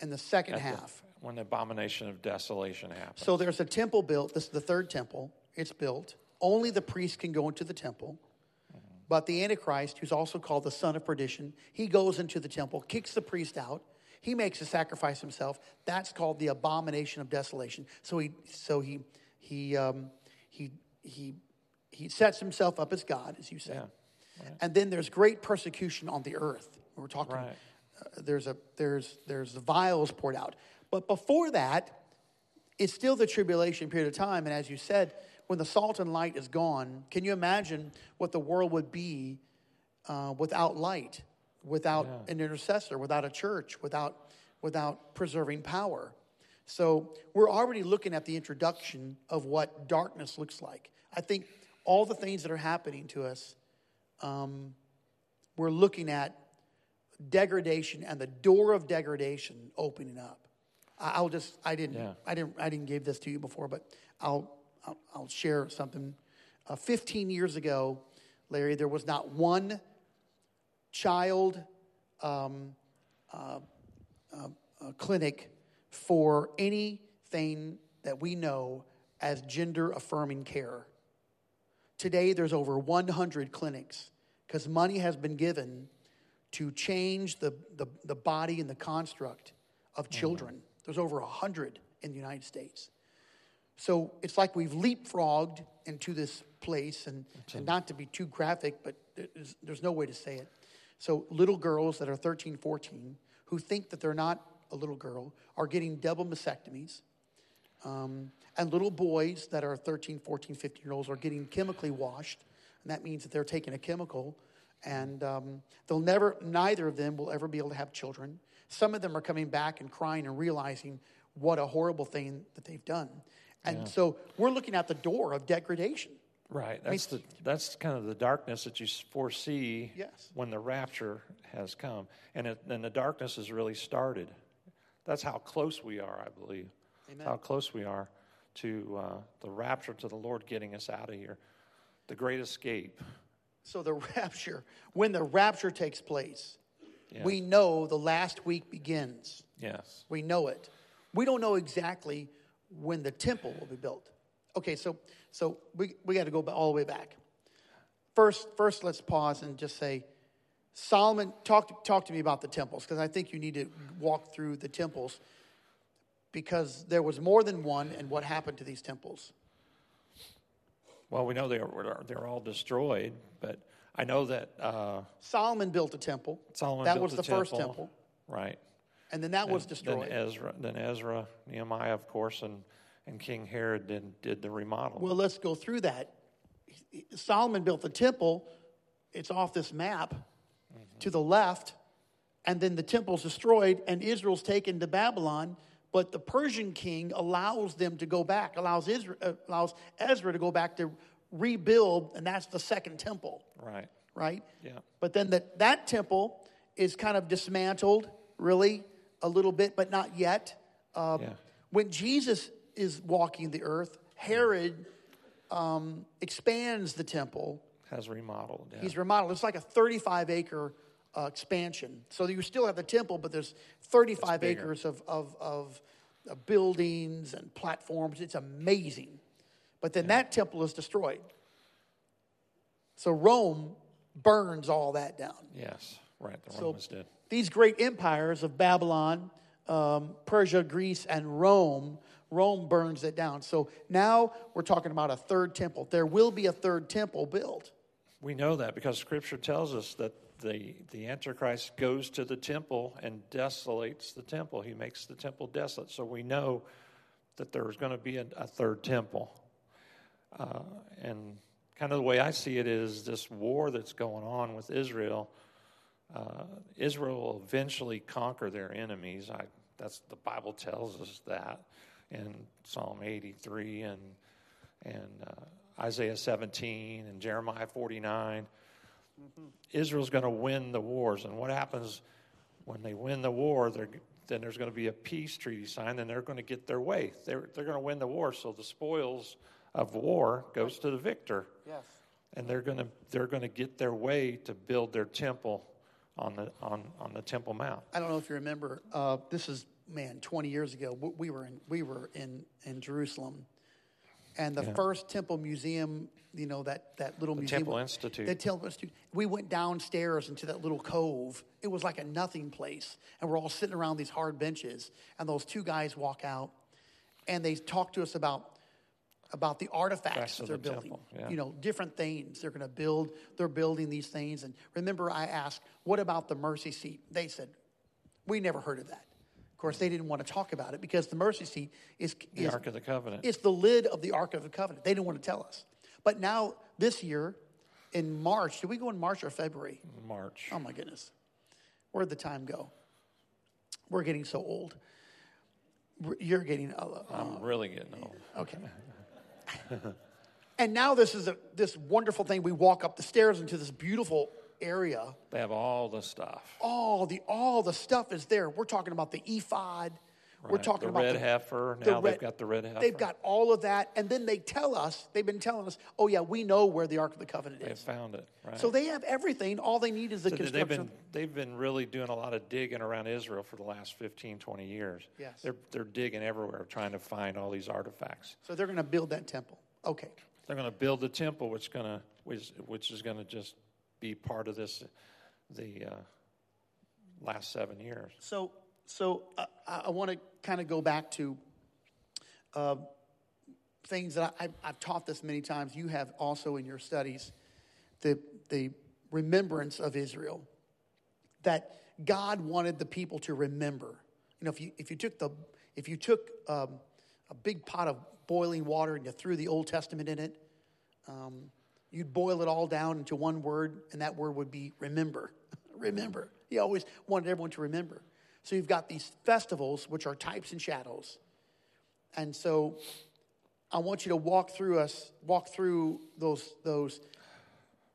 in the second At the- half. when the abomination of desolation happens. So there's a temple built. This is the third temple. It's built. Only the priest can go into the temple. But the Antichrist, who's also called the son of perdition, he goes into the temple, kicks the priest out. He makes a sacrifice himself. That's called the abomination of desolation. So he, so he, he, um, he, he, he sets himself up as God, as you said. Yeah, And then there's great persecution on the earth. We're talking. Right. Uh, there's a there's there's the vials poured out. But before that, it's still the tribulation period of time. And as you said, when the salt and light is gone, can you imagine what the world would be uh, without light, without Yeah. an intercessor, without a church, without without preserving power? So we're already looking at the introduction of what darkness looks like. I think all the things that are happening to us, um, we're looking at degradation and the door of degradation opening up. I'll just I didn't Yeah. I didn't I didn't give this to you before, but I'll I'll, I'll share something. Uh, 15 years ago, Larry, there was not one child um, uh, uh, uh, clinic for anything that we know as gender affirming care. Today, there's over 100 clinics because money has been given to change the, the, the body and the construct of mm-hmm. children. There's over 100 in the United States. So it's like we've leapfrogged into this place, and, and not to be too graphic, but there's, there's no way to say it. So little girls that are 13, 14, who think that they're not a little girl, are getting double mastectomies. Um, and little boys that are 13, 14, 15 year olds are getting chemically washed. And that means that they're taking a chemical and um, they'll never, neither of them will ever be able to have children. Some of them are coming back and crying and realizing what a horrible thing that they've done. And so we're looking at the door of degradation. Right. That's the that's kind of the darkness that you foresee Yes. when the rapture has come, and it, and the darkness has really started. That's how close we are, I believe. Amen. How close we are to uh, the rapture, to the Lord getting us out of here, the great escape. So the rapture, when the rapture takes place, we know the last week begins. Yes. We know it. We don't know exactly when the temple will be built. Okay, so so we, we got to go all the way back. First, first let's pause and just say, Solomon, talk, talk to me about the temples, because I think you need to walk through the temples because there was more than one and what happened to these temples. Well, we know they are they're all destroyed, but I know that uh, Solomon built a temple. Solomon that built was the the first temple. temple. right. And then that was destroyed. Then. Ezra, then Ezra, Nehemiah, of course, and and King Herod then did the remodel. Well, let's go through that. Solomon built the temple. It's off this map to the left, and then the temple's destroyed, and Israel's taken to Babylon. But the Persian king allows them to go back, allows Israel, uh, allows Ezra to go back to rebuild, and that's the second temple, right. right? Yeah. But then that that temple is kind of dismantled, really, a little bit, but not yet. Uh, Yeah. When Jesus is walking the earth, Herod um, expands the temple. Has remodeled. Yeah. He's remodeled. It's like a 35 acre uh, expansion. So you still have the temple, but there's 35 acres of, of, of, of buildings and platforms. It's amazing. But then that temple is destroyed. So Rome burns all that down. yes, right. The So Romans did. these great empires of Babylon, um, Persia, Greece, and Rome, Rome burns it down. So now we're talking about a third temple. There will be a third temple built. We know that because Scripture tells us that the, the Antichrist goes to the temple and desolates the temple. He makes the temple desolate. So we know that there's going to be a, a third temple. Uh, and kind of the way I see it is this war that's going on with Israel. Uh, Israel will eventually conquer their enemies. I, that's the Bible tells us that in Psalm 83 and and uh, Isaiah 17 and Jeremiah 49. Israel's going to win the wars, and what happens when they win the war? Then there's going to be a peace treaty signed, and they're going to get their way. They're they're going to win the war, so the spoils of war goes to the victor Yes. and they're going to they're going to get their way to build their temple on the on on the Temple Mount. I don't know if you remember. Uh, this is man, 20 years ago. We were in we were in in Jerusalem, and the first temple museum. You know that that little museum. Temple Institute. The Temple Institute. We went downstairs into that little cove. It was like a nothing place, and we're all sitting around these hard benches. And those two guys walk out, and they talk to us about about the artifacts Facts that they're the building. yeah. You know, different things they're going to build. They're building these things. And remember, I asked, "What about the mercy seat?" They said, "We never heard of that." Of course, they didn't want to talk about it because the mercy seat is, The is Ark of the Covenant. it's the lid of the Ark of the Covenant. They didn't want to tell us. But now, this year, in March, did we go in March or February? March. Oh my goodness. Where'd the time go? We're getting so old. You're getting, uh, I'm really getting old. okay. and now this is a, this wonderful thing. We walk up the stairs into this beautiful area. They have all the stuff. All the all the stuff is there. We're talking about the ephod. We're talking The about red heifer. the Now they've got the red heifer. They've got all of that, and then they tell us. They've been telling us, "Oh yeah, we know where the Ark of the Covenant is. They've found it. Right. So they have everything. All they need is the So they've been they've been really doing a lot of digging around Israel for the last 15, 20 years. Yes. They're they're digging everywhere trying to find all these artifacts. so they're going to build that temple. Okay. They're going to build the temple, which going to which which is going to just be part of this the uh, last seven years. So, so uh, I, I want to kind of go back to uh, things that I, I've taught this many times. You have also in your studies the the remembrance of Israel. That God wanted the people to remember. You know, if you if you took the if you took um, a big pot of boiling water and you threw the Old Testament in it, um, you'd boil it all down into one word, and that word would be remember. remember. He always wanted everyone to remember. So you've got these festivals, which are types and shadows. And so I want you to walk through us, walk through those those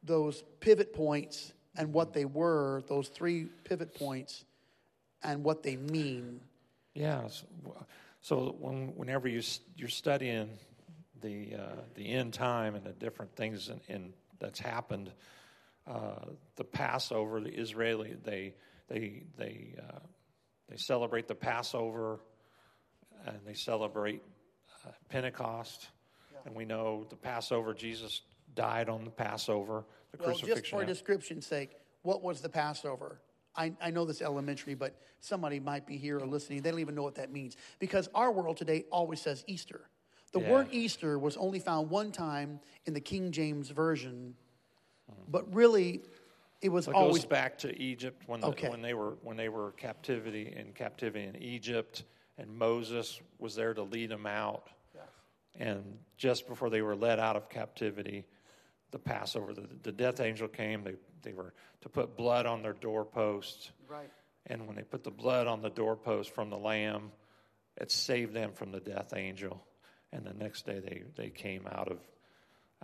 those pivot points and what they were, those three pivot points, and what they mean. Yeah. So, so when, whenever you you're studying the uh, the end time and the different things in, in that's happened, uh, the Passover, the Israeli they they they uh, they celebrate the Passover, and they celebrate uh, Pentecost, and we know the Passover. Jesus died on the Passover, the Well, just crucifixion. for description's sake, what was the Passover? I, I know this elementary, but somebody might be here or listening. They don't even know what that means because our world today always says Easter. The Yeah. word Easter was only found one time in the King James version, but really, it was It always goes back to Egypt when the, Okay. when they were when they were captivity in captivity in Egypt, and Moses was there to lead them out. And just before they were led out of captivity, the Passover, the, the death angel came. They they were to put blood on their doorposts, right. and when they put the blood on the doorpost from the lamb, it saved them from the death angel. And the next day they, they came out of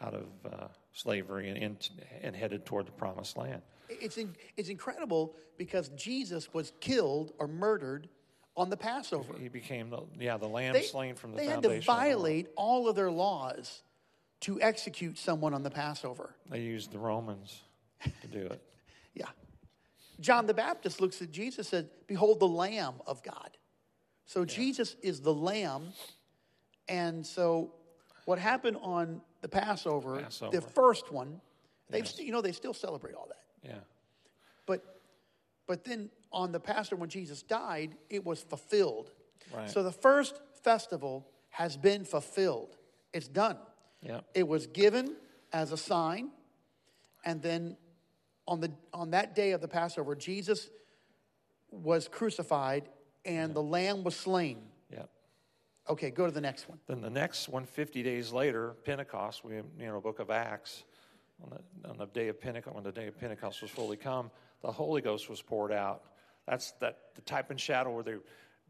out of uh, slavery and, in, and headed toward the promised land. It's, in, it's incredible because Jesus was killed or murdered on the Passover. He became the yeah the lamb They, slain from the they had foundation. to of the world. violate all of their laws to execute someone on the Passover. They used the Romans to do it. Yeah. John the Baptist looks at Jesus and said, Behold the Lamb of God. So Jesus is the Lamb. And so what happened on the Passover, Passover. the first one, they've st- you know, they still celebrate all that. Yeah, But but then on the Passover when Jesus died, it was fulfilled. Right. So the first festival has been fulfilled. It's done. yeah, It was given as a sign, and then on the on that day of the Passover, Jesus was crucified and the lamb was slain. Okay, go to the next one. Then the next one, 50 days later, Pentecost, we you know, book of Acts, on the, on the day of Pentecost, when the day of Pentecost was fully come, the Holy Ghost was poured out. That's that the type and shadow where they,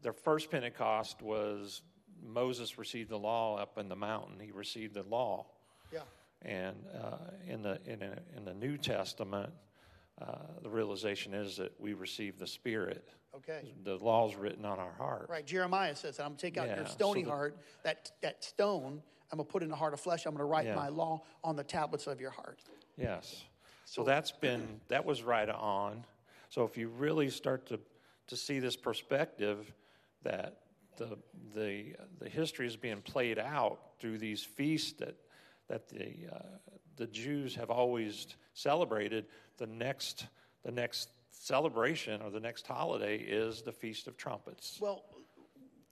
their first Pentecost was Moses received the law up in the mountain. He received the law. Yeah. And uh, in, the, in, in the New Testament, uh, the realization is that we receive the Spirit. Okay. The law's written on our heart. Right. Jeremiah says, that I'm gonna take out Yeah, your so stony the- heart, that that stone, I'm gonna put in the heart of flesh, I'm gonna write Yeah. my law on the tablets of your heart. Yes. So that's been that was right on. So if you really start to to see this perspective that the the the history is being played out through these feasts that that the uh, the Jews have always celebrated, the next the next celebration or the next holiday is the Feast of Trumpets. Well,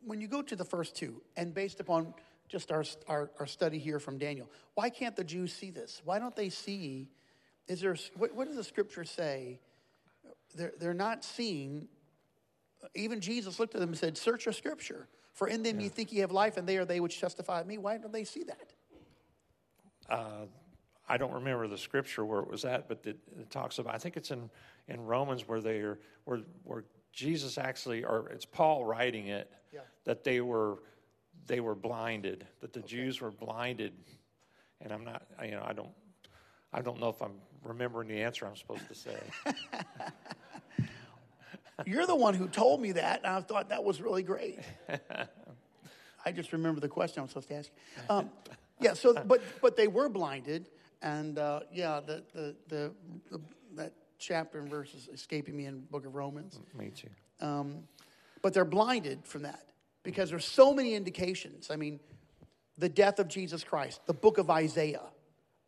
when you go to the first two, and based upon just our, our, our study here from Daniel, why can't the Jews see this? Why don't they see? Is there what, what does the scripture say? They're, they're not seeing. Even Jesus looked at them and said, "Search your scripture, for in them you think you have life, and they are they which testify of me." Why don't they see that? uh, I don't remember the scripture where it was at, but it, it talks about. I think it's in in Romans where they are where where Jesus actually, or it's Paul writing it, Yeah. that they were they were blinded, that the Jews were blinded, and I'm not, you know, I don't, I don't know if I'm remembering the answer I'm supposed to say. You're the one who told me that, and I thought that was really great. I just remember the question I was supposed to ask. Um, yeah, so but but they were blinded, and uh, yeah, the, the the the that chapter and verse is escaping me in Book of Romans. Me too. Um, but they're blinded from that because there's so many indications. I mean, the death of Jesus Christ, the Book of Isaiah,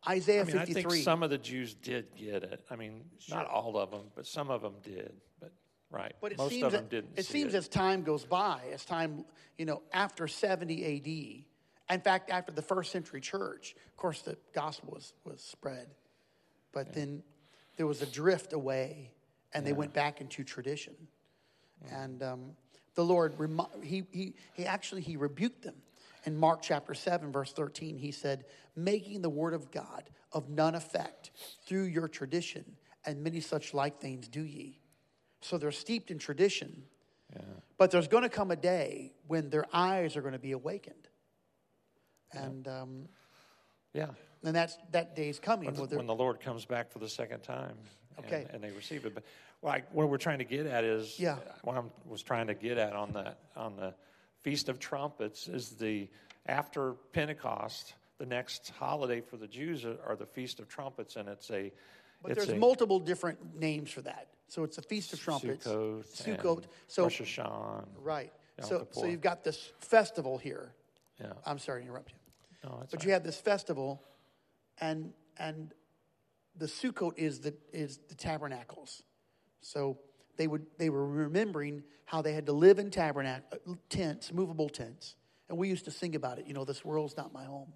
Isaiah I mean, I 53. think some of the Jews did get it. I mean, not all of them, but some of them did. But right, But it most seems of them that- didn't. It see seems it. as time goes by, as time, you know, after 70 AD, in fact, after the first century church, of course, the gospel was, was spread. But then there was a drift away, and they went back into tradition. And um, the Lord, he, he, he actually, he rebuked them. In Mark chapter 7, verse 13, he said, making the word of God of none effect through your tradition, and many such like things do ye. So they're steeped in tradition. But there's going to come a day when their eyes are going to be awakened. And, um, yeah. and that's, that day's coming. when, the, when the Lord comes back for the second time. and- Okay. And, they receive it. But what, what we're trying to get at is, Yeah. what I was trying to get at on the, on the Feast of Trumpets is the, after Pentecost, the next holiday for the Jews are, the Feast of Trumpets, and it's a, but it's there's a multiple different names for that. So it's a Feast of Trumpets. Sukkot, Sukkot. So, Rosh Hashanah. right. Yom So, so you've got this festival here. Yeah. I'm sorry to interrupt you. No, But all you have this festival, and and the Sukkot is the is the tabernacles. So they would they were remembering how they had to live in tabernacle tents, movable tents, and we used to sing about it. You know, this world's not my home,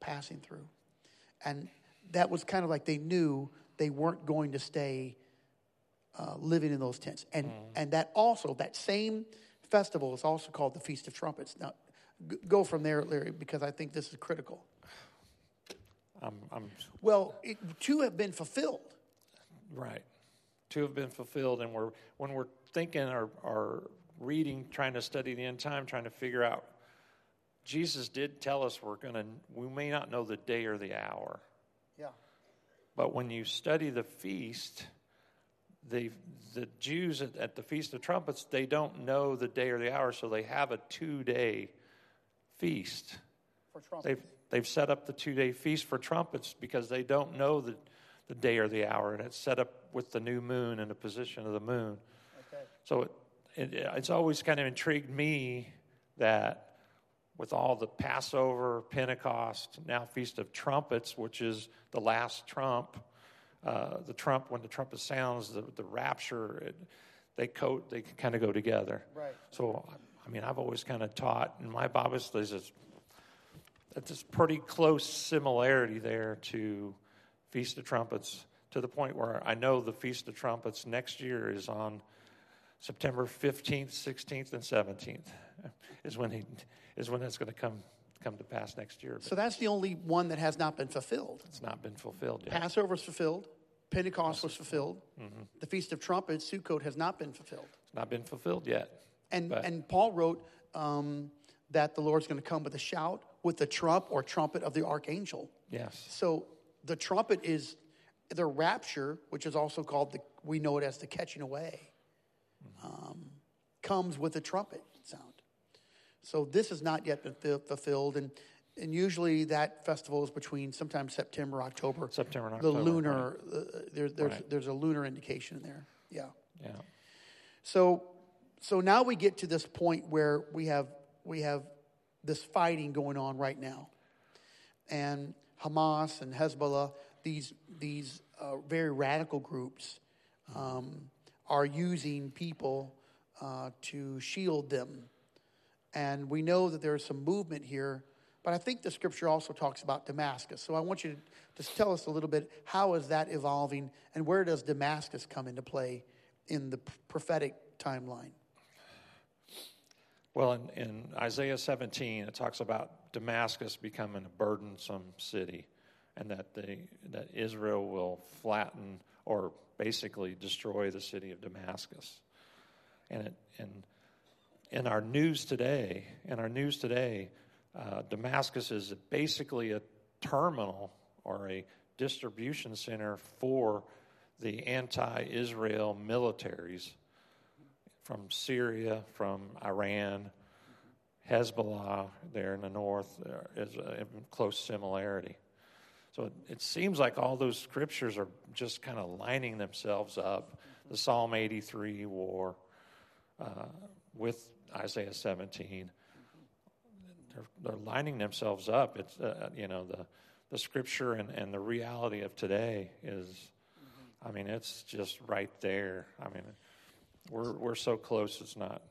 passing through, and that was kind of like they knew they weren't going to stay uh, living in those tents, and and that also that same festival is also called the Feast of Trumpets. Now, go from there, Larry, because I think this is critical. I'm, I'm Well, it, two have been fulfilled. Right. Two have been fulfilled, and we're when we're thinking or, or reading, trying to study the end time, trying to figure out. Jesus did tell us we're gonna. We may not know the day or the hour, Yeah. but when you study the feast, they, the Jews at, at the Feast of Trumpets, they don't know the day or the hour, so they have a two day feast. For trumpets. They've, they've set up the two day feast for trumpets because they don't know the, the day or the hour, and it's set up with the new moon and the position of the moon. Okay. So it, it, it's always kind of intrigued me that with all the Passover, Pentecost, now Feast of Trumpets, which is the last trump, uh, the trump when the trumpet sounds, the, the rapture, it, they co- they kind of go together. Right. So I mean, I've always kind of taught in my Bible studies it's, it's this pretty close similarity there to Feast of Trumpets to the point where I know the Feast of Trumpets next year is on September 15th, 16th, and 17th is when he is when it's going to come come to pass next year. But So that's the only one that has not been fulfilled. it's not been fulfilled yet. Passover was fulfilled. Pentecost was fulfilled. Mm-hmm. The Feast of Trumpets, Sukkot, has not been fulfilled. It's not been fulfilled yet. And, But- and Paul wrote um, that the Lord's going to come with a shout, with the trump or trumpet of the archangel. Yes. So the trumpet is the rapture, which is also called the, we know it as the catching away, um, comes with a trumpet sound. So this has not yet been fil- fulfilled. And, and usually that festival is between sometimes September, October. September and The October, lunar, uh, there, there's, Right. there's a lunar indication in there. Yeah. Yeah. So, so now we get to this point where we have we have this fighting going on right now, and Hamas and Hezbollah, these these uh, very radical groups, um, are using people uh, to shield them, and we know that there's some movement here. But I think the scripture also talks about Damascus. So I want you to just tell us a little bit how is that evolving, and where does Damascus come into play in the prophetic timeline? Well, in, in Isaiah 17, it talks about Damascus becoming a burdensome city, and that they, that Israel will flatten or basically destroy the city of Damascus. And it, in our news today, in our news today, uh, Damascus is basically a terminal or a distribution center for the anti-Israel militaries from Syria, from Iran, Hezbollah there in the north is a close similarity. So it, it seems like all those scriptures are just kind of lining themselves up. The Psalm 83 war uh, with Isaiah 17. They're, they're lining themselves up. It's, uh, you know, the, the scripture and, and the reality of today is, I mean, it's just right there. I mean, we're, we're so close, it's not.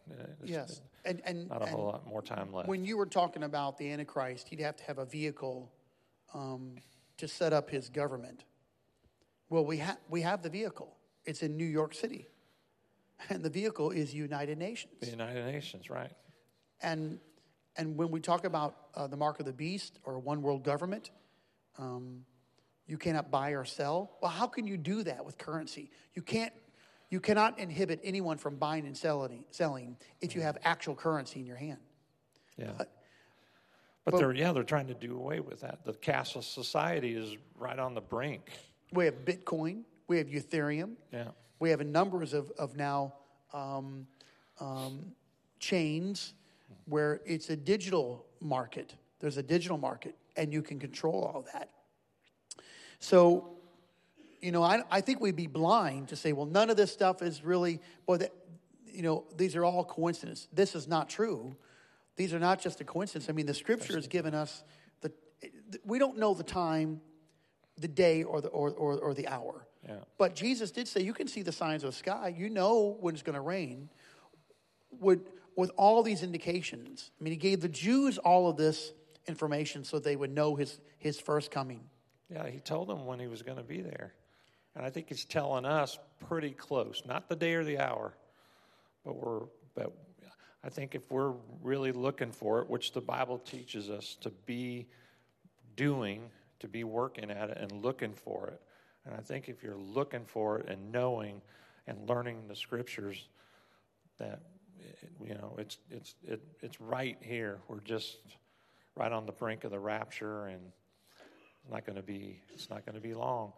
It's Yes, and and, Not a and whole lot more time left. when you were talking about the Antichrist, he'd have to have a vehicle um, to set up his government. Well, we have we have the vehicle. It's in New York City, and the vehicle is United Nations. the United Nations, right? And and when we talk about uh, the mark of the beast or one world government, um, you cannot buy or sell. Well, how can you do that with currency? You can't. You cannot inhibit anyone from buying and selling, selling if you have actual currency in your hand. Yeah. But- but, but- they're yeah they're trying to do away with that. The cashless society is right on the brink. We have Bitcoin. We have Ethereum. Yeah. We have a numbers of, of now um, um, chains where it's a digital market. There's a digital market, and you can control all that. So, you know, I, I think we'd be blind to say, well, none of this stuff is really, boy, that, you know, these are all coincidence. This is not true. These are not just a coincidence. I mean, the scripture has given us the, we don't know the time, the day, or the, or, or, or the hour. Yeah. But Jesus did say, you can see the signs of the sky. You know when it's going to rain. With, with all these indications, I mean, he gave the Jews all of this information so they would know his, his first coming. Yeah, he told them when he was going to be there. And I think he's telling us pretty close, not the day or the hour, but we're but I think if we're really looking for it, which the Bible teaches us to be doing, to be working at it and looking for it. And I think if you're looking for it and knowing and learning the scriptures that you know, it's it's it, it's right here. We're just right on the brink of the rapture and it's not going to be it's not going to be long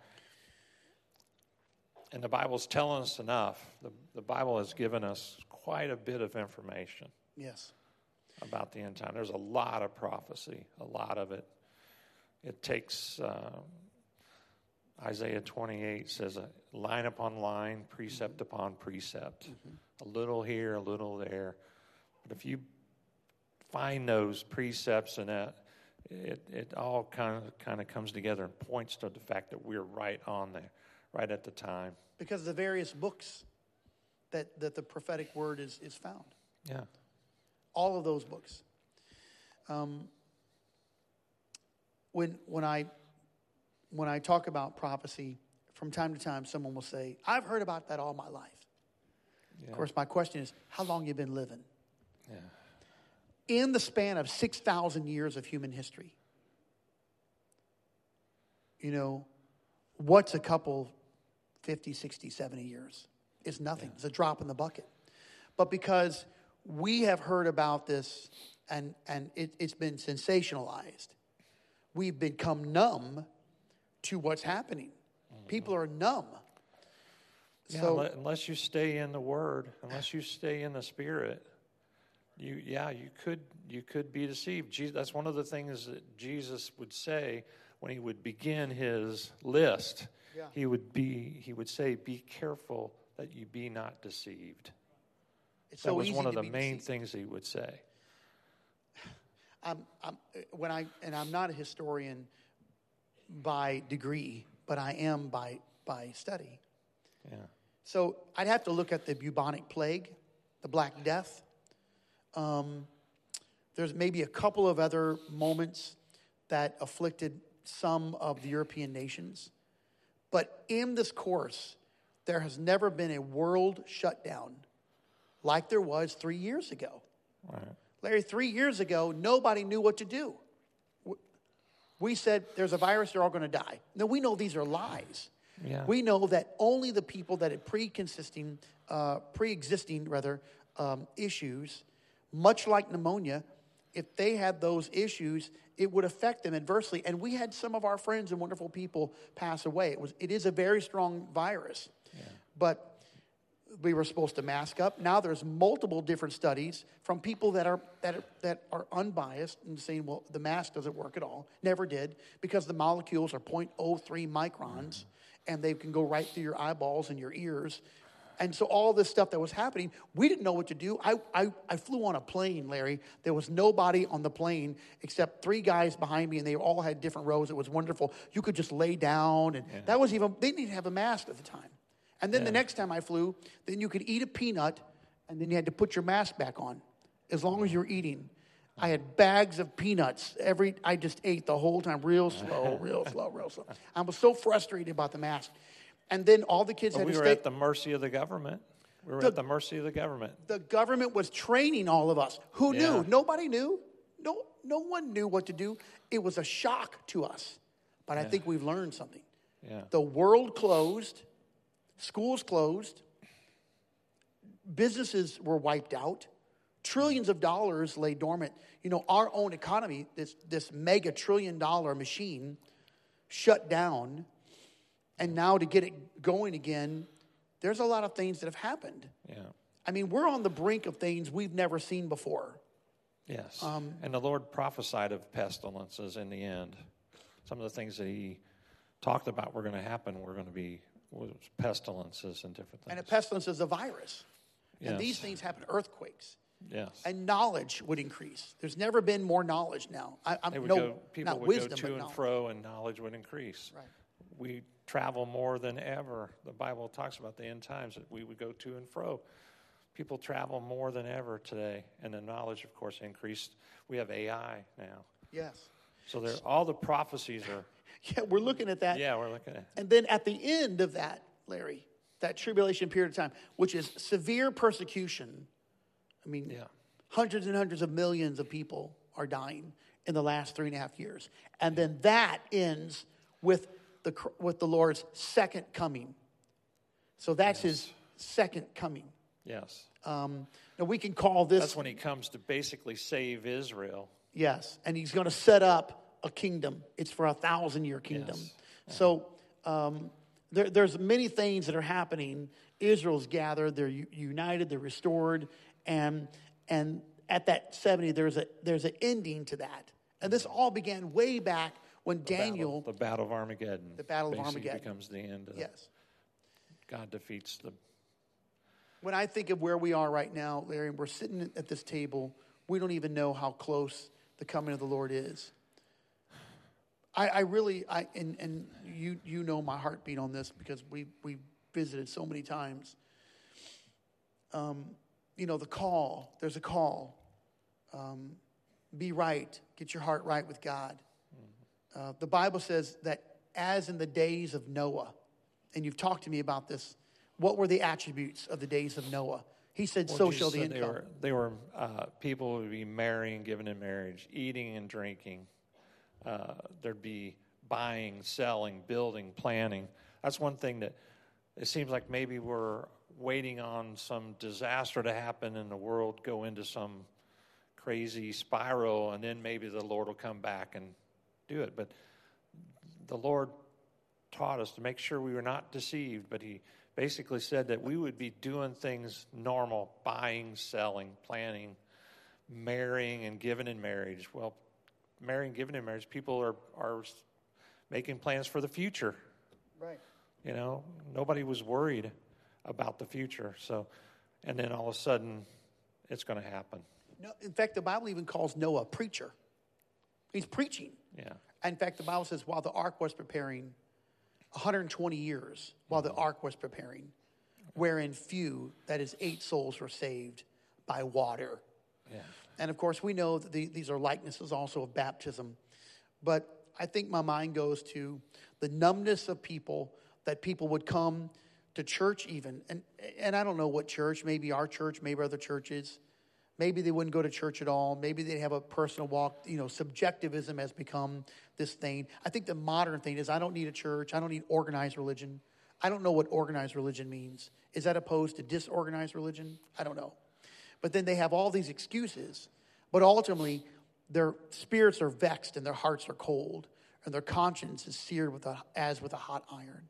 And the Bible's telling us enough. The, the Bible has given us quite a bit of information Yes. about the end time. There's a lot of prophecy, a lot of it. It takes, uh, Isaiah 28 says, a line upon line, precept mm-hmm. upon precept, mm-hmm. a little here, a little there. But if you find those precepts and that, it, it all kind of, kind of comes together and points to the fact that we're right on there, right at the time. Because of the various books that, that the prophetic word is, is found. Yeah. all of those books. Um, when when I when I talk about prophecy, from time to time, someone will say, "I've heard about that all my life." Yeah. Of course, my question is, how long you been living? Yeah. In the span of six thousand years of human history, you know, what's a couple 50, 60, 70 years? It's nothing. It's a drop in the bucket. But because we have heard about this and, and it, it's been sensationalized, we've become numb to what's happening. Mm-hmm. People are numb. Yeah, So, unless you stay in the Word, unless you stay in the Spirit, you yeah, you could you could be deceived. Jesus, that's one of the things that Jesus would say when he would begin his list. Yeah. He would be he would say, "Be careful that you be not deceived." it's That so was one of the main deceived. things he would say. I'm, I'm, when I, and I'm not a historian by degree, but I am by, by study. Yeah. So I'd have to look at the bubonic plague, the Black Death. Um, there's maybe a couple of other moments that afflicted some of the European nations. But in this course, there has never been a world shutdown like there was three years ago. Right. Larry, three years ago, nobody knew what to do. We said there's a virus, they're all going to die. Now, we know these are lies. Yeah. We know that only the people that had pre-consisting, uh, pre-existing rather um, issues, much like pneumonia, if they had those issues, it would affect them adversely. And we had some of our friends and wonderful people pass away. It was, it is a very strong virus, but we were supposed to mask up. Now there's multiple different studies from people that are that are, that are unbiased and saying, well, the mask doesn't work at all. Never did because the molecules are 0.03 microns, mm-hmm. and they can go right through your eyeballs and your ears. And so all this stuff that was happening, we didn't know what to do. I, I, I flew on a plane, Larry. There was nobody on the plane except three guys behind me, and they all had different rows. It was wonderful. You could just lay down, and that was even, they didn't even have a mask at the time. And then the next time I flew, then you could eat a peanut, and then you had to put your mask back on, as long as you were eating. I had bags of peanuts every. I just ate the whole time, real slow, real slow, real slow. I was so frustrated about the mask, and then all the kids had we to were stay. at the mercy of the government. We were The- at the mercy of the government. the government was training all of us. Who Yeah. knew? Nobody knew. No, no one knew what to do. It was a shock to us. But I think we've learned something. Yeah. The world closed, schools closed, businesses were wiped out, trillions of dollars lay dormant. You know, our own economy, this, this mega trillion dollar machine, shut down. And now to get it going again, there's a lot of things that have happened. Yeah. I mean, we're on the brink of things we've never seen before. Yes. Um, and the Lord prophesied of pestilences in the end. Some of the things that He talked about were going to happen were going to be was pestilences and different things. And a pestilence is a virus. Yes. And these things happen, earthquakes. yes. And knowledge would increase. There's never been more knowledge now. I, would no, go, people would wisdom, go to and fro, and knowledge would increase. Right. We travel more than ever. The Bible talks about the end times that we would go to and fro. People travel more than ever today, and the knowledge, of course, increased. We have AI now, Yes. so there all the prophecies are. Yeah, we're looking at that. Yeah, we're looking at. And then at the end of that, Larry, that tribulation period of time, which is severe persecution. I mean, Yeah. hundreds and hundreds of millions of people are dying in the last three and a half years. And then that ends with the, with the Lord's second coming. So that's his second coming. Yes. Um, now we can call this, That's when he comes to basically save Israel. yes, and he's going to set up a kingdom. It's for a thousand year kingdom. Yes. So um, there, there's many things that are happening. Israel's gathered, they're united, they're restored, and and at that 70, there's a there's an ending to that. And this all began way back when Daniel, Battle, the Battle of Armageddon. The Battle of Armageddon. becomes the end. Of yes. God defeats the. When I think of where we are right now, Larry, and we're sitting at this table, we don't even know how close the coming of the Lord is. I, I really, I and, and you you know my heartbeat on this because we we visited so many times. Um, you know the call. There's a call. Um, be right. Get your heart right with God. Uh, the Bible says that as in the days of Noah, and you've talked to me about this. What were the attributes of the days of Noah? He said, Well, "So shall the end they were, they were uh, people would be marrying, giving in marriage, eating and drinking. Uh, there'd be buying, selling, building, planning. That's one thing that it seems like maybe we're waiting on some disaster to happen in the world, go into some crazy spiral, and then maybe the Lord will come back and do it. But the Lord taught us to make sure we were not deceived, but He basically said that we would be doing things normal buying, selling, planning, marrying, and giving in marriage. Well, marrying, giving in marriage, people are, are making plans for the future. Right. You know, nobody was worried about the future. So, and then all of a sudden, it's going to happen. No, in fact, the Bible even calls Noah a preacher. He's preaching. Yeah. In fact, the Bible says while the ark was preparing, 120 years while the mm-hmm. ark was preparing, wherein few, that is, eight souls were saved by water. Yeah. And of course, we know that the, these are likenesses also of baptism. But I think my mind goes to the numbness of people that people would come to church even. And, and I don't know what church, maybe our church, maybe other churches. Maybe they wouldn't go to church at all. Maybe they'd have a personal walk. You know, subjectivism has become this thing. I think the modern thing is I don't need a church. I don't need organized religion. I don't know what organized religion means. Is that opposed to disorganized religion? I don't know. But then they have all these excuses. But ultimately, their spirits are vexed and their hearts are cold, and their conscience is seared with a, as with a hot iron.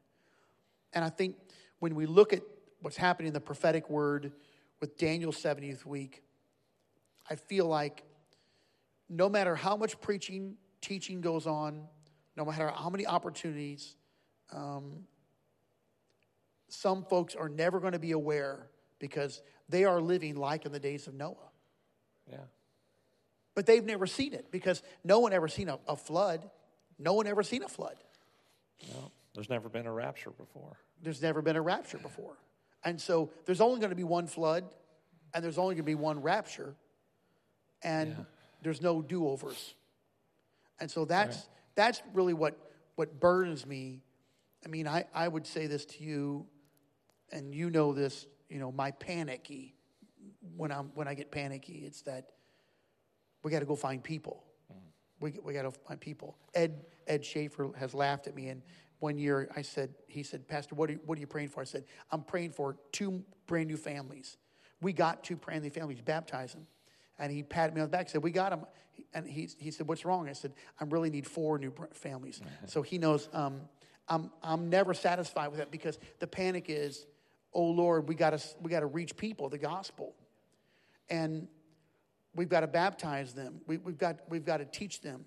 And I think when we look at what's happening in the prophetic word with Daniel's 70th week, I feel like no matter how much preaching, teaching goes on, no matter how many opportunities, um, some folks are never going to be aware because they are living like in the days of Noah. Yeah. But they've never seen it because no one ever seen a, a flood. No one ever seen a flood. No, there's never been a rapture before. There's never been a rapture before. And so there's only going to be one flood and there's only going to be one rapture and Yeah. there's no do-overs. And so that's that's really what what burdens me. I mean, I, I would say this to you, and you know this, you know, my panicky when I'm when I get panicky, it's that we got to go find people. Mm-hmm. We, we got to find people. Ed Ed Schaefer has laughed at me, and one year I said, he said, Pastor, what are you, what are you praying for? I said, I'm praying for two brand new families. We got two brand new families, baptize them. And he patted me on the back, and said, We got him. And he, he said, What's wrong? I said, I really need four new families. so he knows um, I'm, I'm never satisfied with that because the panic is, Oh Lord, we got to we got to reach people, the gospel. And we've got to baptize them. We, we've, got, we've got to teach them.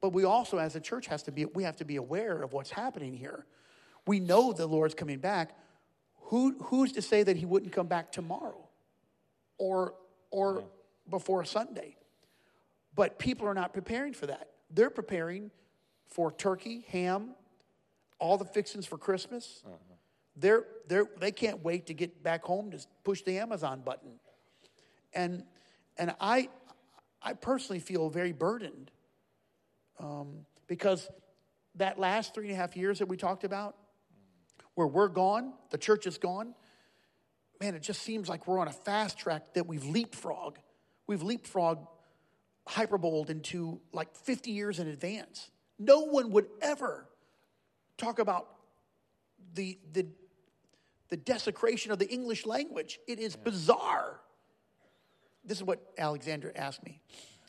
But we also, as a church, has to be, we have to be aware of what's happening here. We know the Lord's coming back. Who, who's to say that he wouldn't come back tomorrow or, or before Sunday? But people are not preparing for that. They're preparing for turkey, ham, all the fixings for Christmas. They're, they're, they can't wait to get back home to push the Amazon button. And, and I, I personally feel very burdened um, because that last three and a half years that we talked about, where we're gone, the church is gone, man, it just seems like we're on a fast track that we've leapfrog. We've leapfrog hyperboled into like 50 years in advance. No one would ever talk about the, the, the desecration of the English language. It is bizarre. This is what Alexandra asked me.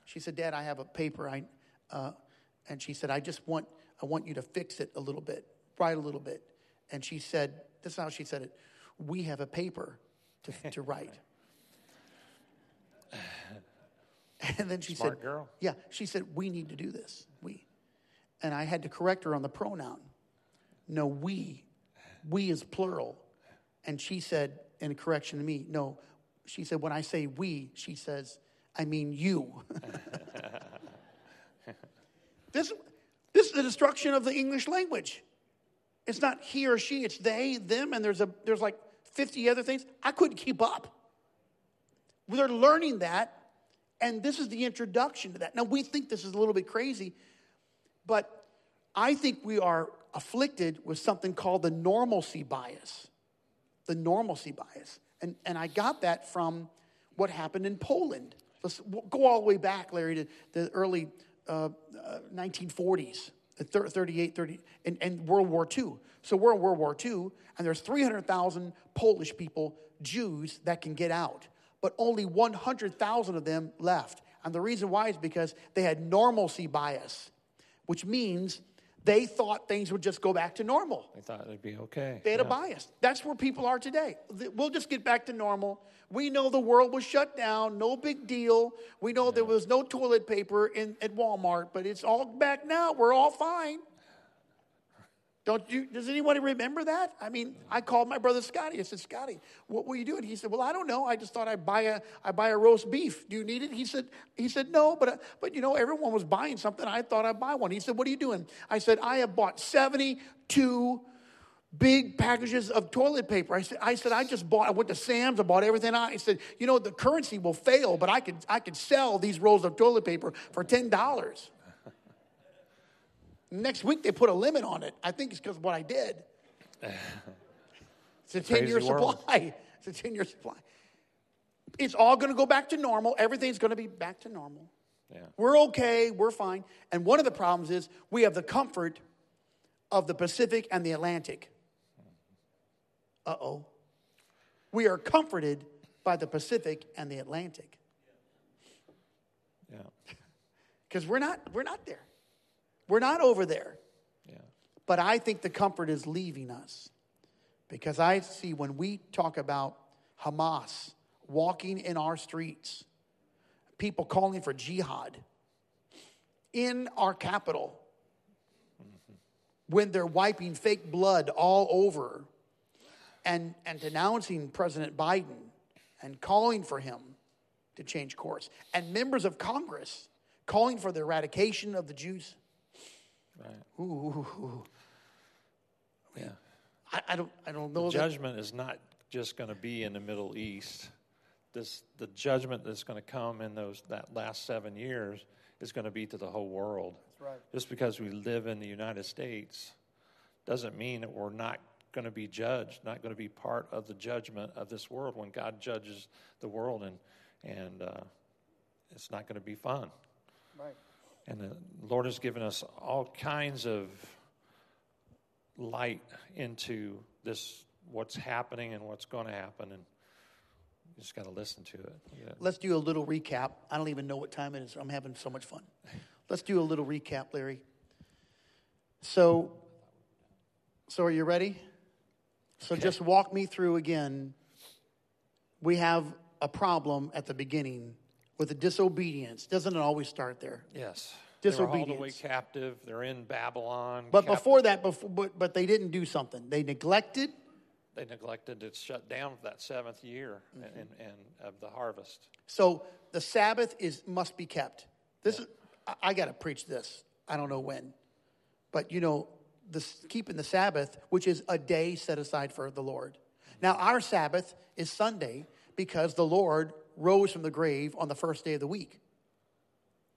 She said, Dad, I have a paper. I, uh, and she said, I just want, I want you to fix it a little bit, write a little bit. And she said, This is how she said it we have a paper to, to write. And then she Smart said, girl. Yeah, she said, We need to do this. We. And I had to correct her on the pronoun. No, we. We is plural. And she said, in a correction to me, no, she said, when I say we, she says, I mean you. this, this is the destruction of the English language. It's not he or she, it's they, them, and there's, a, there's like 50 other things. I couldn't keep up. They're learning that, and this is the introduction to that. Now, we think this is a little bit crazy, but I think we are afflicted with something called the normalcy bias. The normalcy bias. And, and I got that from what happened in Poland. Let's go all the way back, Larry, to the early uh, uh, 1940s, 38, 30, and, and World War II. So we're in World War II, and there's 300,000 Polish people, Jews, that can get out. But only 100,000 of them left. And the reason why is because they had normalcy bias, which means they thought things would just go back to normal. They thought it'd be okay. They had a bias. That's where people are today. We'll just get back to normal. We know the world was shut down, no big deal. We know there was no toilet paper in, at Walmart, but it's all back now. We're all fine. Don't you, does anybody remember that? I mean, I called my brother Scotty. I said, Scotty, what were you doing? He said, Well, I don't know. I just thought I'd buy a, I buy a roast beef. Do you need it? He said, he said, No, but, but you know, everyone was buying something. I thought I'd buy one. He said, What are you doing? I said, I have bought 72 big packages of toilet paper. I said, I said, I just bought, I went to Sam's, I bought everything I, I said, you know, the currency will fail, but I could, I could sell these rolls of toilet paper for $10. Next week they put a limit on it. I think it's because of what I did. It's a 10 year supply. It's a 10 year supply. It's all going to go back to normal. Everything's going to be back to normal. Yeah. We're okay. We're fine. And one of the problems is we have the comfort of the Pacific and the Atlantic. Uh oh. We are comforted by the Pacific and the Atlantic. Yeah. Because we're not, we're not there. We're not over there. Yeah. But I think the comfort is leaving us. Because I see when we talk about Hamas walking in our streets, people calling for jihad in our capital, when they're wiping fake blood all over and, and denouncing President Biden and calling for him to change course, and members of Congress calling for the eradication of the Jews. Right. Ooh, ooh, ooh. Yeah. I, I don't, I don't know. The judgment is not just going to be in the Middle East. This, the judgment that's going to come in those that last seven years is going to be to the whole world. That's right. Just because we live in the United States doesn't mean that we're not going to be judged, not going to be part of the judgment of this world when God judges the world, and and uh, it's not going to be fun. Right. And the Lord has given us all kinds of light into this, what's happening and what's going to happen, and you just got to listen to it. Yeah. Let's do a little recap. I don't even know what time it is. I'm having so much fun. Let's do a little recap, Larry. So, so are you ready? So just walk me through again. We have a problem at the beginning with the disobedience. Doesn't it always start there? Yes. Disobedience. They were hauled away captive. They're in Babylon. But captive. before that, before, but, but they didn't do something. They neglected. they neglected to shut down that seventh year Mm-hmm. and, and of the harvest. So the Sabbath is must be kept. This is I, I got to preach this. I don't know when, but you know, this keeping the Sabbath, which is a day set aside for the Lord. Now our Sabbath is Sunday because the Lord rose from the grave on the first day of the week.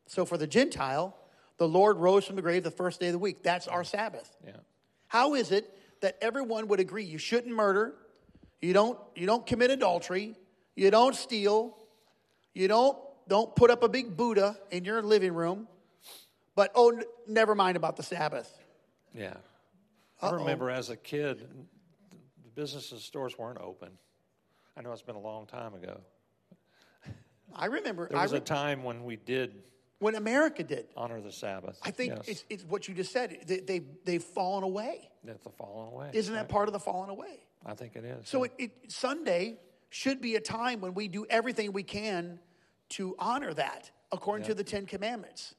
So for the Gentile, the Lord rose from the grave the first day of the week. That's our Sabbath. Yeah. How is it that everyone would agree you shouldn't murder, you don't you don't commit adultery, you don't steal, you don't don't put up a big Buddha in your living room, but oh n- never mind about the Sabbath. Yeah. I remember as a kid, the businesses and stores weren't open. I know it's been a long time ago. I remember There I was re- a time when we did when America did. Honor the Sabbath. I think yes. it's, it's what you just said. They, they, they've fallen away. That's the falling away. Isn't that right? part of the falling away? I think it is. So it, it, Sunday should be a time when we do everything we can to honor that according to the Ten Commandments.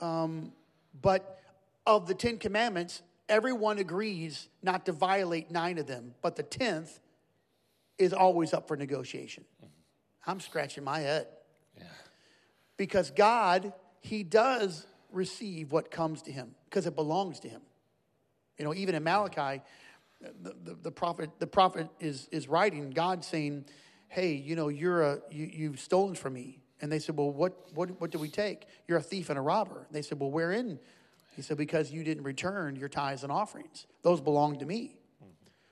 Um, but of the Ten Commandments, everyone agrees not to violate nine of them, but the tenth is always up for negotiation. I'm scratching my head yeah. because God, He does receive what comes to Him because it belongs to Him. You know, even in Malachi, the, the, the prophet the prophet is is writing God saying, "Hey, you know, you're a you, you've stolen from me." And they said, "Well, what what what did we take? You're a thief and a robber." They said, "Well, wherein?" He said, "Because you didn't return your tithes and offerings; those belong to me."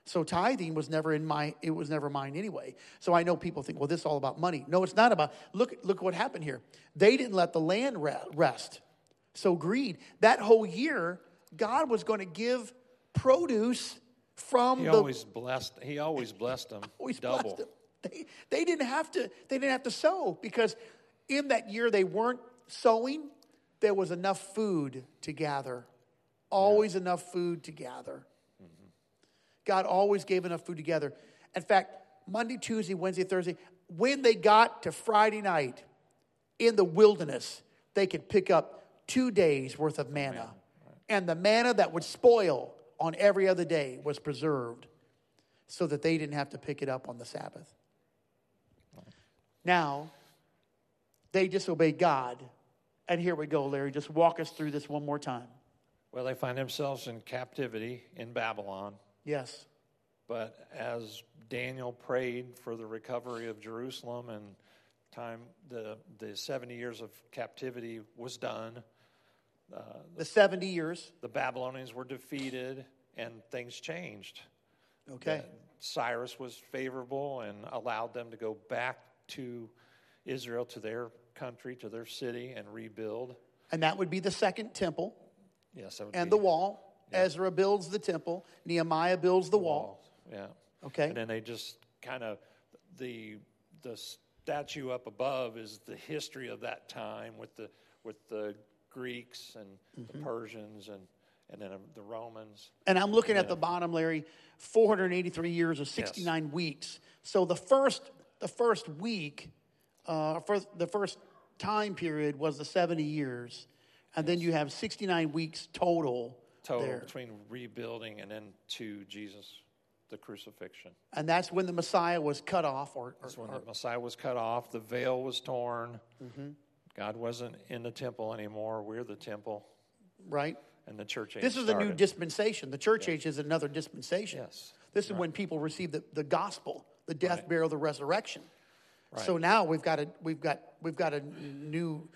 So tithing was never in my it was never mine anyway. So I know people think, well, this is all about money. No, it's not about. Look look what happened here. They didn't let the land rest. So greed. That whole year, God was going to give produce from He the always blessed. He always blessed them always double. blessed them. They, they didn't have to they didn't have to sow because in that year they weren't sowing. There was enough food to gather. Always enough food to gather. God always gave enough food together. In fact, Monday, Tuesday, Wednesday, Thursday, when they got to Friday night in the wilderness, they could pick up two days worth of manna. And the manna that would spoil on every other day was preserved so that they didn't have to pick it up on the Sabbath. Now, they disobeyed God. And here we go, Larry. Just walk us through this one more time. Well, they find themselves in captivity in Babylon. Yes. But as Daniel prayed for the recovery of Jerusalem and time the the 70 years of captivity was done, uh, The 70 years. the Babylonians were defeated and things changed. Okay. Cyrus was favorable and allowed them to go back to Israel, to their country, to their city, and rebuild. And that would be the second temple Yes, and be the wall. Ezra builds the temple. Nehemiah builds the wall. Yeah. Okay. And then they just kind of the the statue up above is the history of that time with the with the Greeks and Mm-hmm. the Persians and and then the Romans. And I'm looking at the bottom, Larry, 483 years or 69 weeks. So the first, the first week, uh, first, the first time period was the 70 years. And then you have 69 weeks total, Total there. between rebuilding and then to Jesus, the crucifixion. And that's when the Messiah was cut off or, or, That's when or the Messiah was cut off, the veil was torn. Mm-hmm. God wasn't in the temple anymore. We're the temple, right? and the church age This is a new dispensation. The church age is another dispensation. Yes. This is when people receive the, the gospel, the death, Right. burial, the resurrection. Right. So now we've got a we've got we've got a new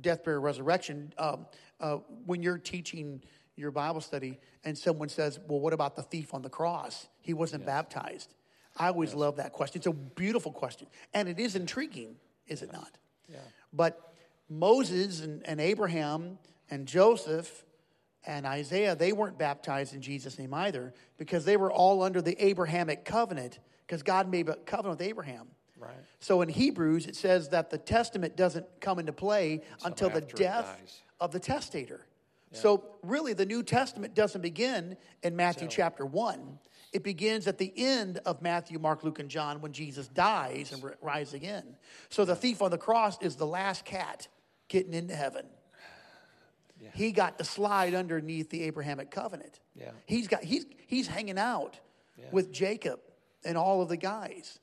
death, burial, resurrection. Um, uh, when you're teaching your Bible study and someone says, "Well, what about the thief on the cross? He wasn't baptized." I always love that question. It's a beautiful question, and it is intriguing, is it not? Yeah. But Moses and, and Abraham and Joseph and Isaiah, they weren't baptized in Jesus' name either because they were all under the Abrahamic covenant because God made a covenant with Abraham. Right. So in Hebrews, it says that the testament doesn't come into play until the death of the testator. So really, the New Testament doesn't begin in Matthew chapter 1. It begins at the end of Matthew, Mark, Luke, and John when Jesus dies and ri- rises again. So the thief on the cross is the last cat getting into heaven. He got to slide underneath the Abrahamic covenant. Yeah. He's got he's he's hanging out with Jacob and all of the guys.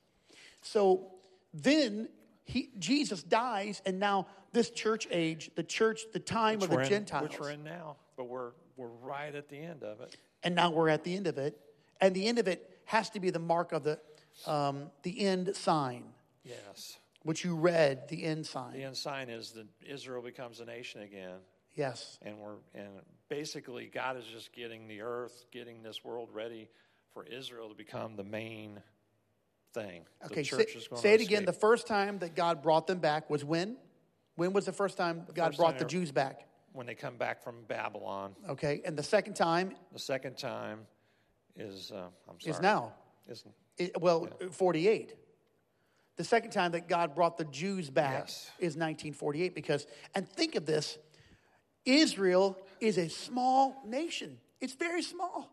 So then he Jesus dies, and now this church age, the church, the time Which of the in- Gentiles, which we're in now, but we're we're right at the end of it. and now we're at the end of it, and the end of it has to be the mark of the um, the end sign, Yes. which you read, the end sign. The end sign is that Israel becomes a nation again, Yes, and we're and basically God is just getting the earth, getting this world ready for Israel to become the main thing. okay. the Say, church is going say it again. The first time that God brought them back was when? When was the first time God first brought time the Jews back? when they come back from Babylon. Okay, and the second time The second time is uh, I'm sorry is now. Is It- well, 48. The second time that God brought the Jews back Yes. is 1948 because, and think of this Israel is a small nation, it's very small.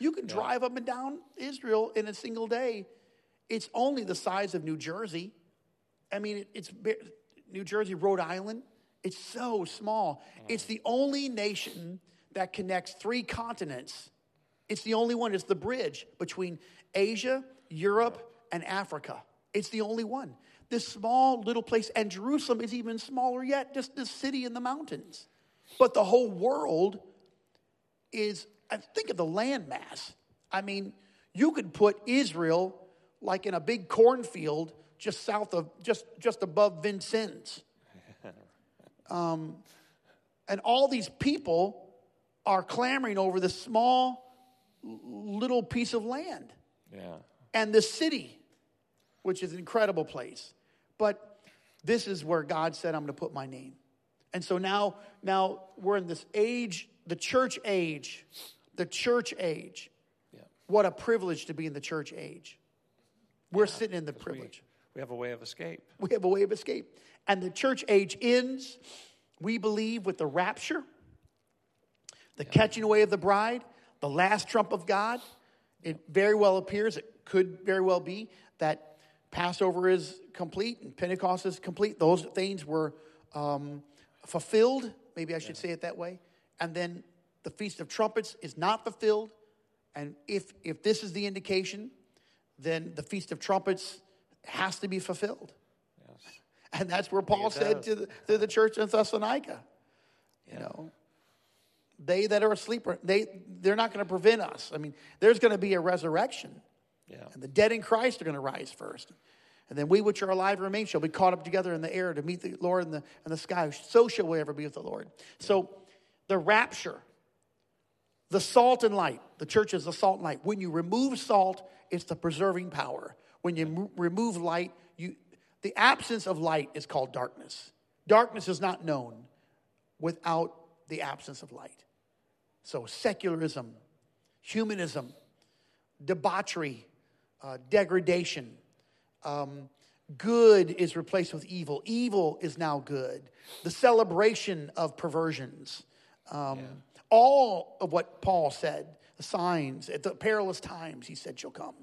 You can drive up and down Israel in a single day. It's only the size of New Jersey. I mean, it- it's New Jersey, Rhode Island. It's so small. It's the only nation that connects three continents. It's the only one. It's the bridge between Asia, Europe, and Africa. It's the only one. This small little place, and Jerusalem is even smaller yet, just this city in the mountains. But the whole world is, think of the landmass. I mean, you could put Israel like in a big cornfield just south of, just, just above Vincennes. Um, and all these people are clamoring over this small little piece of land Yeah. and the city, which is an incredible place. But this is where God said, I'm going to put my name. And so now, now we're in this age, the church age, the church age. Yeah. What a privilege to be in the church age. We're sitting in the privilege. We have a way of escape. We have a way of escape. And the church age ends, we believe, with the rapture, the catching away of the bride, the last trump of God. It very well appears, it could very well be, that Passover is complete and Pentecost is complete. Those things were um, fulfilled, maybe I should say it that way. And then the Feast of Trumpets is not fulfilled. And if, if this is the indication, then the Feast of Trumpets has to be fulfilled. Yes. And that's where Paul said to the, to the church in Thessalonica, you know, they that are asleep, they, they're not going to prevent us. I mean, there's going to be a resurrection, Yeah. and the dead in Christ are going to rise first. And then we which are alive and remain shall be caught up together in the air to meet the Lord in the, in the sky. So shall we ever be with the Lord. So the rapture, the salt and light, the church is the salt and light. When you remove salt, it's the preserving power. When you mo- remove light, you, the absence of light is called darkness. Darkness is not known without the absence of light. So secularism, humanism, debauchery, uh, degradation, um, good is replaced with evil. Evil is now good. The celebration of perversions. Um, All of what Paul said, the signs, at the perilous times, he said, shall come.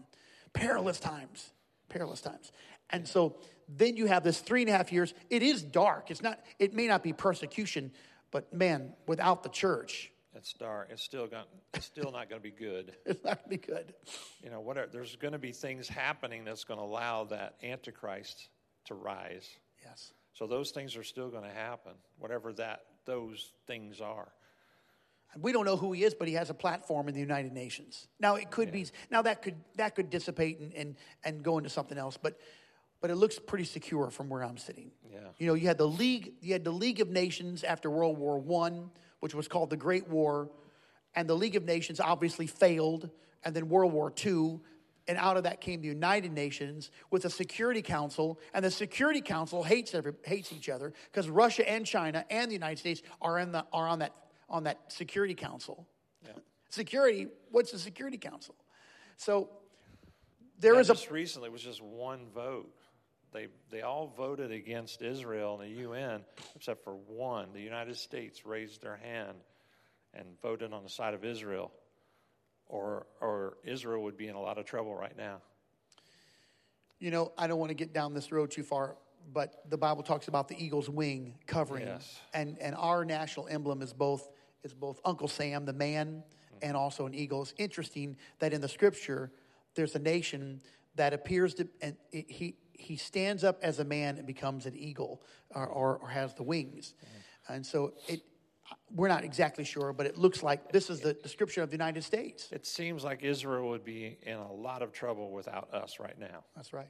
Perilous times, perilous times. And so then you have this three and a half years. It is dark. It's not, it may not be persecution, but man, without the church, It's dark. It's still got. It's still not going to be good. it's not going to be good. You know, whatever. There's going to be things happening that's going to allow that antichrist to rise. Yes. So those things are still going to happen, whatever that those things are. We don't know who he is, but he has a platform in the United Nations. Now it could be now that could that could dissipate and, and, and go into something else, but but it looks pretty secure from where I'm sitting. Yeah. You know, you had the League, you had the League of Nations after World War One, which was called the Great War, and the League of Nations obviously failed, and then World War Two, and out of that came the United Nations with a Security Council, and the Security Council hates every, hates each other because Russia and China and the United States are in the are on that on that Security Council. Security, what's the Security Council? So there And is a just recently it was just one vote. They they all voted against Israel in the UN except for one. The United States raised their hand and voted on the side of Israel, or or Israel would be in a lot of trouble right now. You know, I don't want to get down this road too far, but the Bible talks about the eagle's wing covering, Yes. and and our national emblem is both is both Uncle Sam, the man, and also an eagle. It's interesting that in the Scripture, there's a nation that appears to and it, he he stands up as a man and becomes an eagle, or or, or has the wings, and so it. We're not exactly sure, but it looks like this is the description of the United States. It seems like Israel would be in a lot of trouble without us right now. That's right.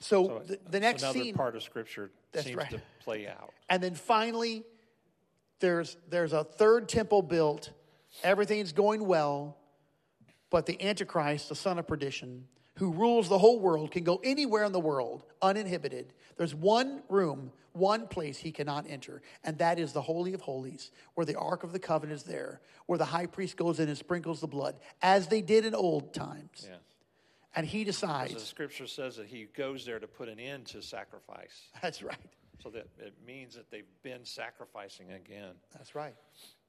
So, So the, the next another scene, part of Scripture seems right. to play out. And then finally, there's, there's a third temple built. Everything's going well, but the Antichrist, the son of perdition, who rules the whole world, can go anywhere in the world uninhibited. There's one room, one place he cannot enter, and that is the Holy of Holies, where the Ark of the Covenant is there, where the high priest goes in and sprinkles the blood, as they did in old times. Yeah. And he Because the decides. scripture says that he goes there to put an end to sacrifice. That's right. So that it means that they've been sacrificing again. That's right.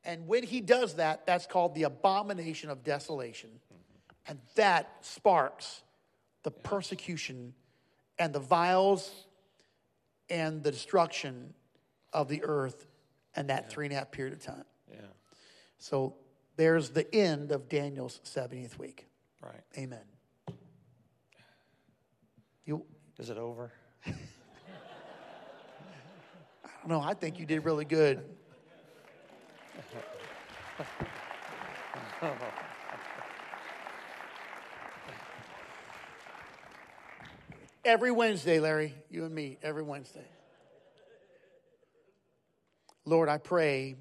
And when he does that, that's called the abomination of desolation. Mm-hmm. And that sparks the persecution and the vials and the destruction of the earth and that three and a half period of time. Yeah, So there's the end of Daniel's 70th week. right. Amen. You, Is it over? I don't know, I think you did really good. Every Wednesday, Larry, you and me, every Wednesday. Lord, I pray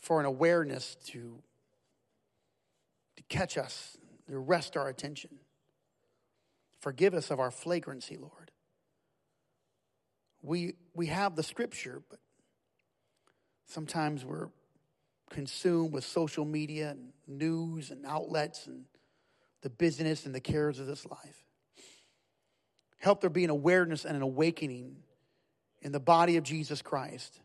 for an awareness to, to catch us, to arrest our attention. Forgive us of our flagrancy, Lord. We, we have the scripture, but sometimes we're consumed with social media and news and outlets and the business and the cares of this life. Help there be an awareness and an awakening in the body of Jesus Christ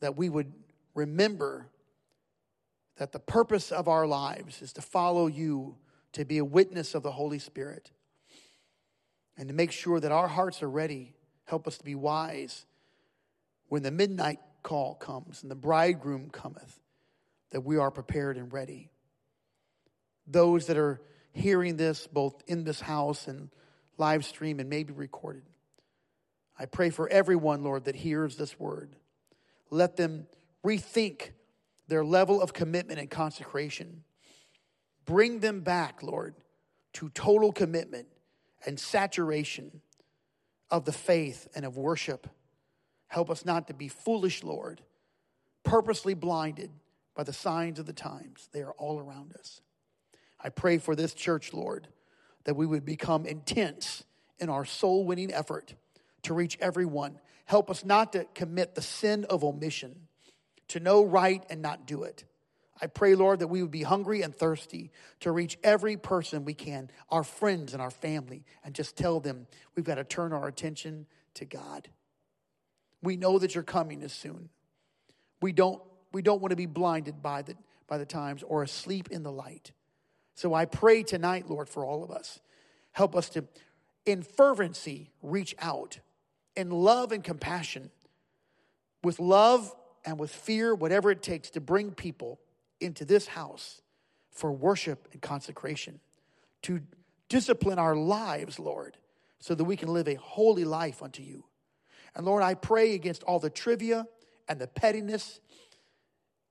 that we would remember that the purpose of our lives is to follow you, to be a witness of the Holy Spirit, and to make sure that our hearts are ready. Help us to be wise when the midnight call comes and the bridegroom cometh, that we are prepared and ready. Those that are hearing this, both in this house and live stream and maybe recorded, I pray for everyone, Lord, that hears this word. Let them rethink their level of commitment and consecration. Bring them back, Lord, to total commitment and saturation of the faith and of worship. Help us not to be foolish, Lord, purposely blinded by the signs of the times. They are all around us. I pray for this church, Lord, that we would become intense in our soul winning effort to reach everyone. Help us not to commit the sin of omission, to know right and not do it. I pray, Lord, that we would be hungry and thirsty to reach every person we can, our friends and our family, and just tell them we've got to turn our attention to God. We know that you're coming as soon. We don't, we don't want to be blinded by the, by the times or asleep in the light. So I pray tonight, Lord, for all of us. Help us to, in fervency, reach out, in love and compassion, with love and with fear, whatever it takes to bring people into this house for worship and consecration, to discipline our lives, Lord, so that we can live a holy life unto you. And Lord, I pray against all the trivia and the pettiness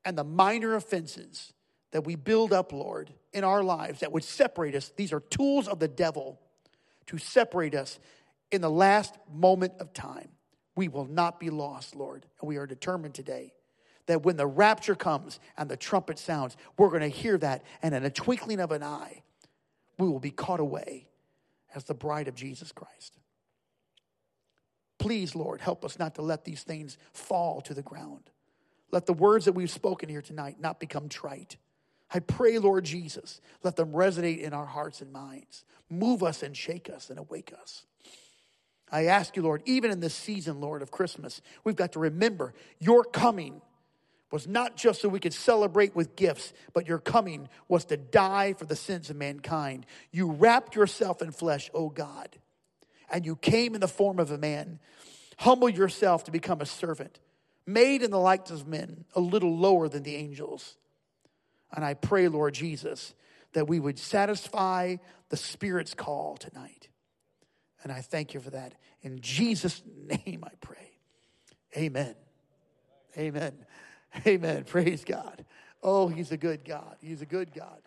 and the minor offenses that we build up, Lord, in our lives that would separate us. These are tools of the devil to separate us in the last moment of time. We will not be lost, Lord. And we are determined today that when the rapture comes and the trumpet sounds, we're going to hear that, and in a twinkling of an eye, we will be caught away as the bride of Jesus Christ. Please, Lord, help us not to let these things fall to the ground. Let the words that we've spoken here tonight not become trite. I pray, Lord Jesus, let them resonate in our hearts and minds. Move us and shake us and awake us. I ask you, Lord, even in this season, Lord, of Christmas, we've got to remember your coming was not just so we could celebrate with gifts, but your coming was to die for the sins of mankind. You wrapped yourself in flesh, O God, and you came in the form of a man. Humble yourself to become a servant, made in the likeness of men, a little lower than the angels. And I pray, Lord Jesus, that we would satisfy the Spirit's call tonight. And I thank you for that. In Jesus' name I pray. Amen. Amen. Amen. Praise God. Oh, he's a good God. He's a good God.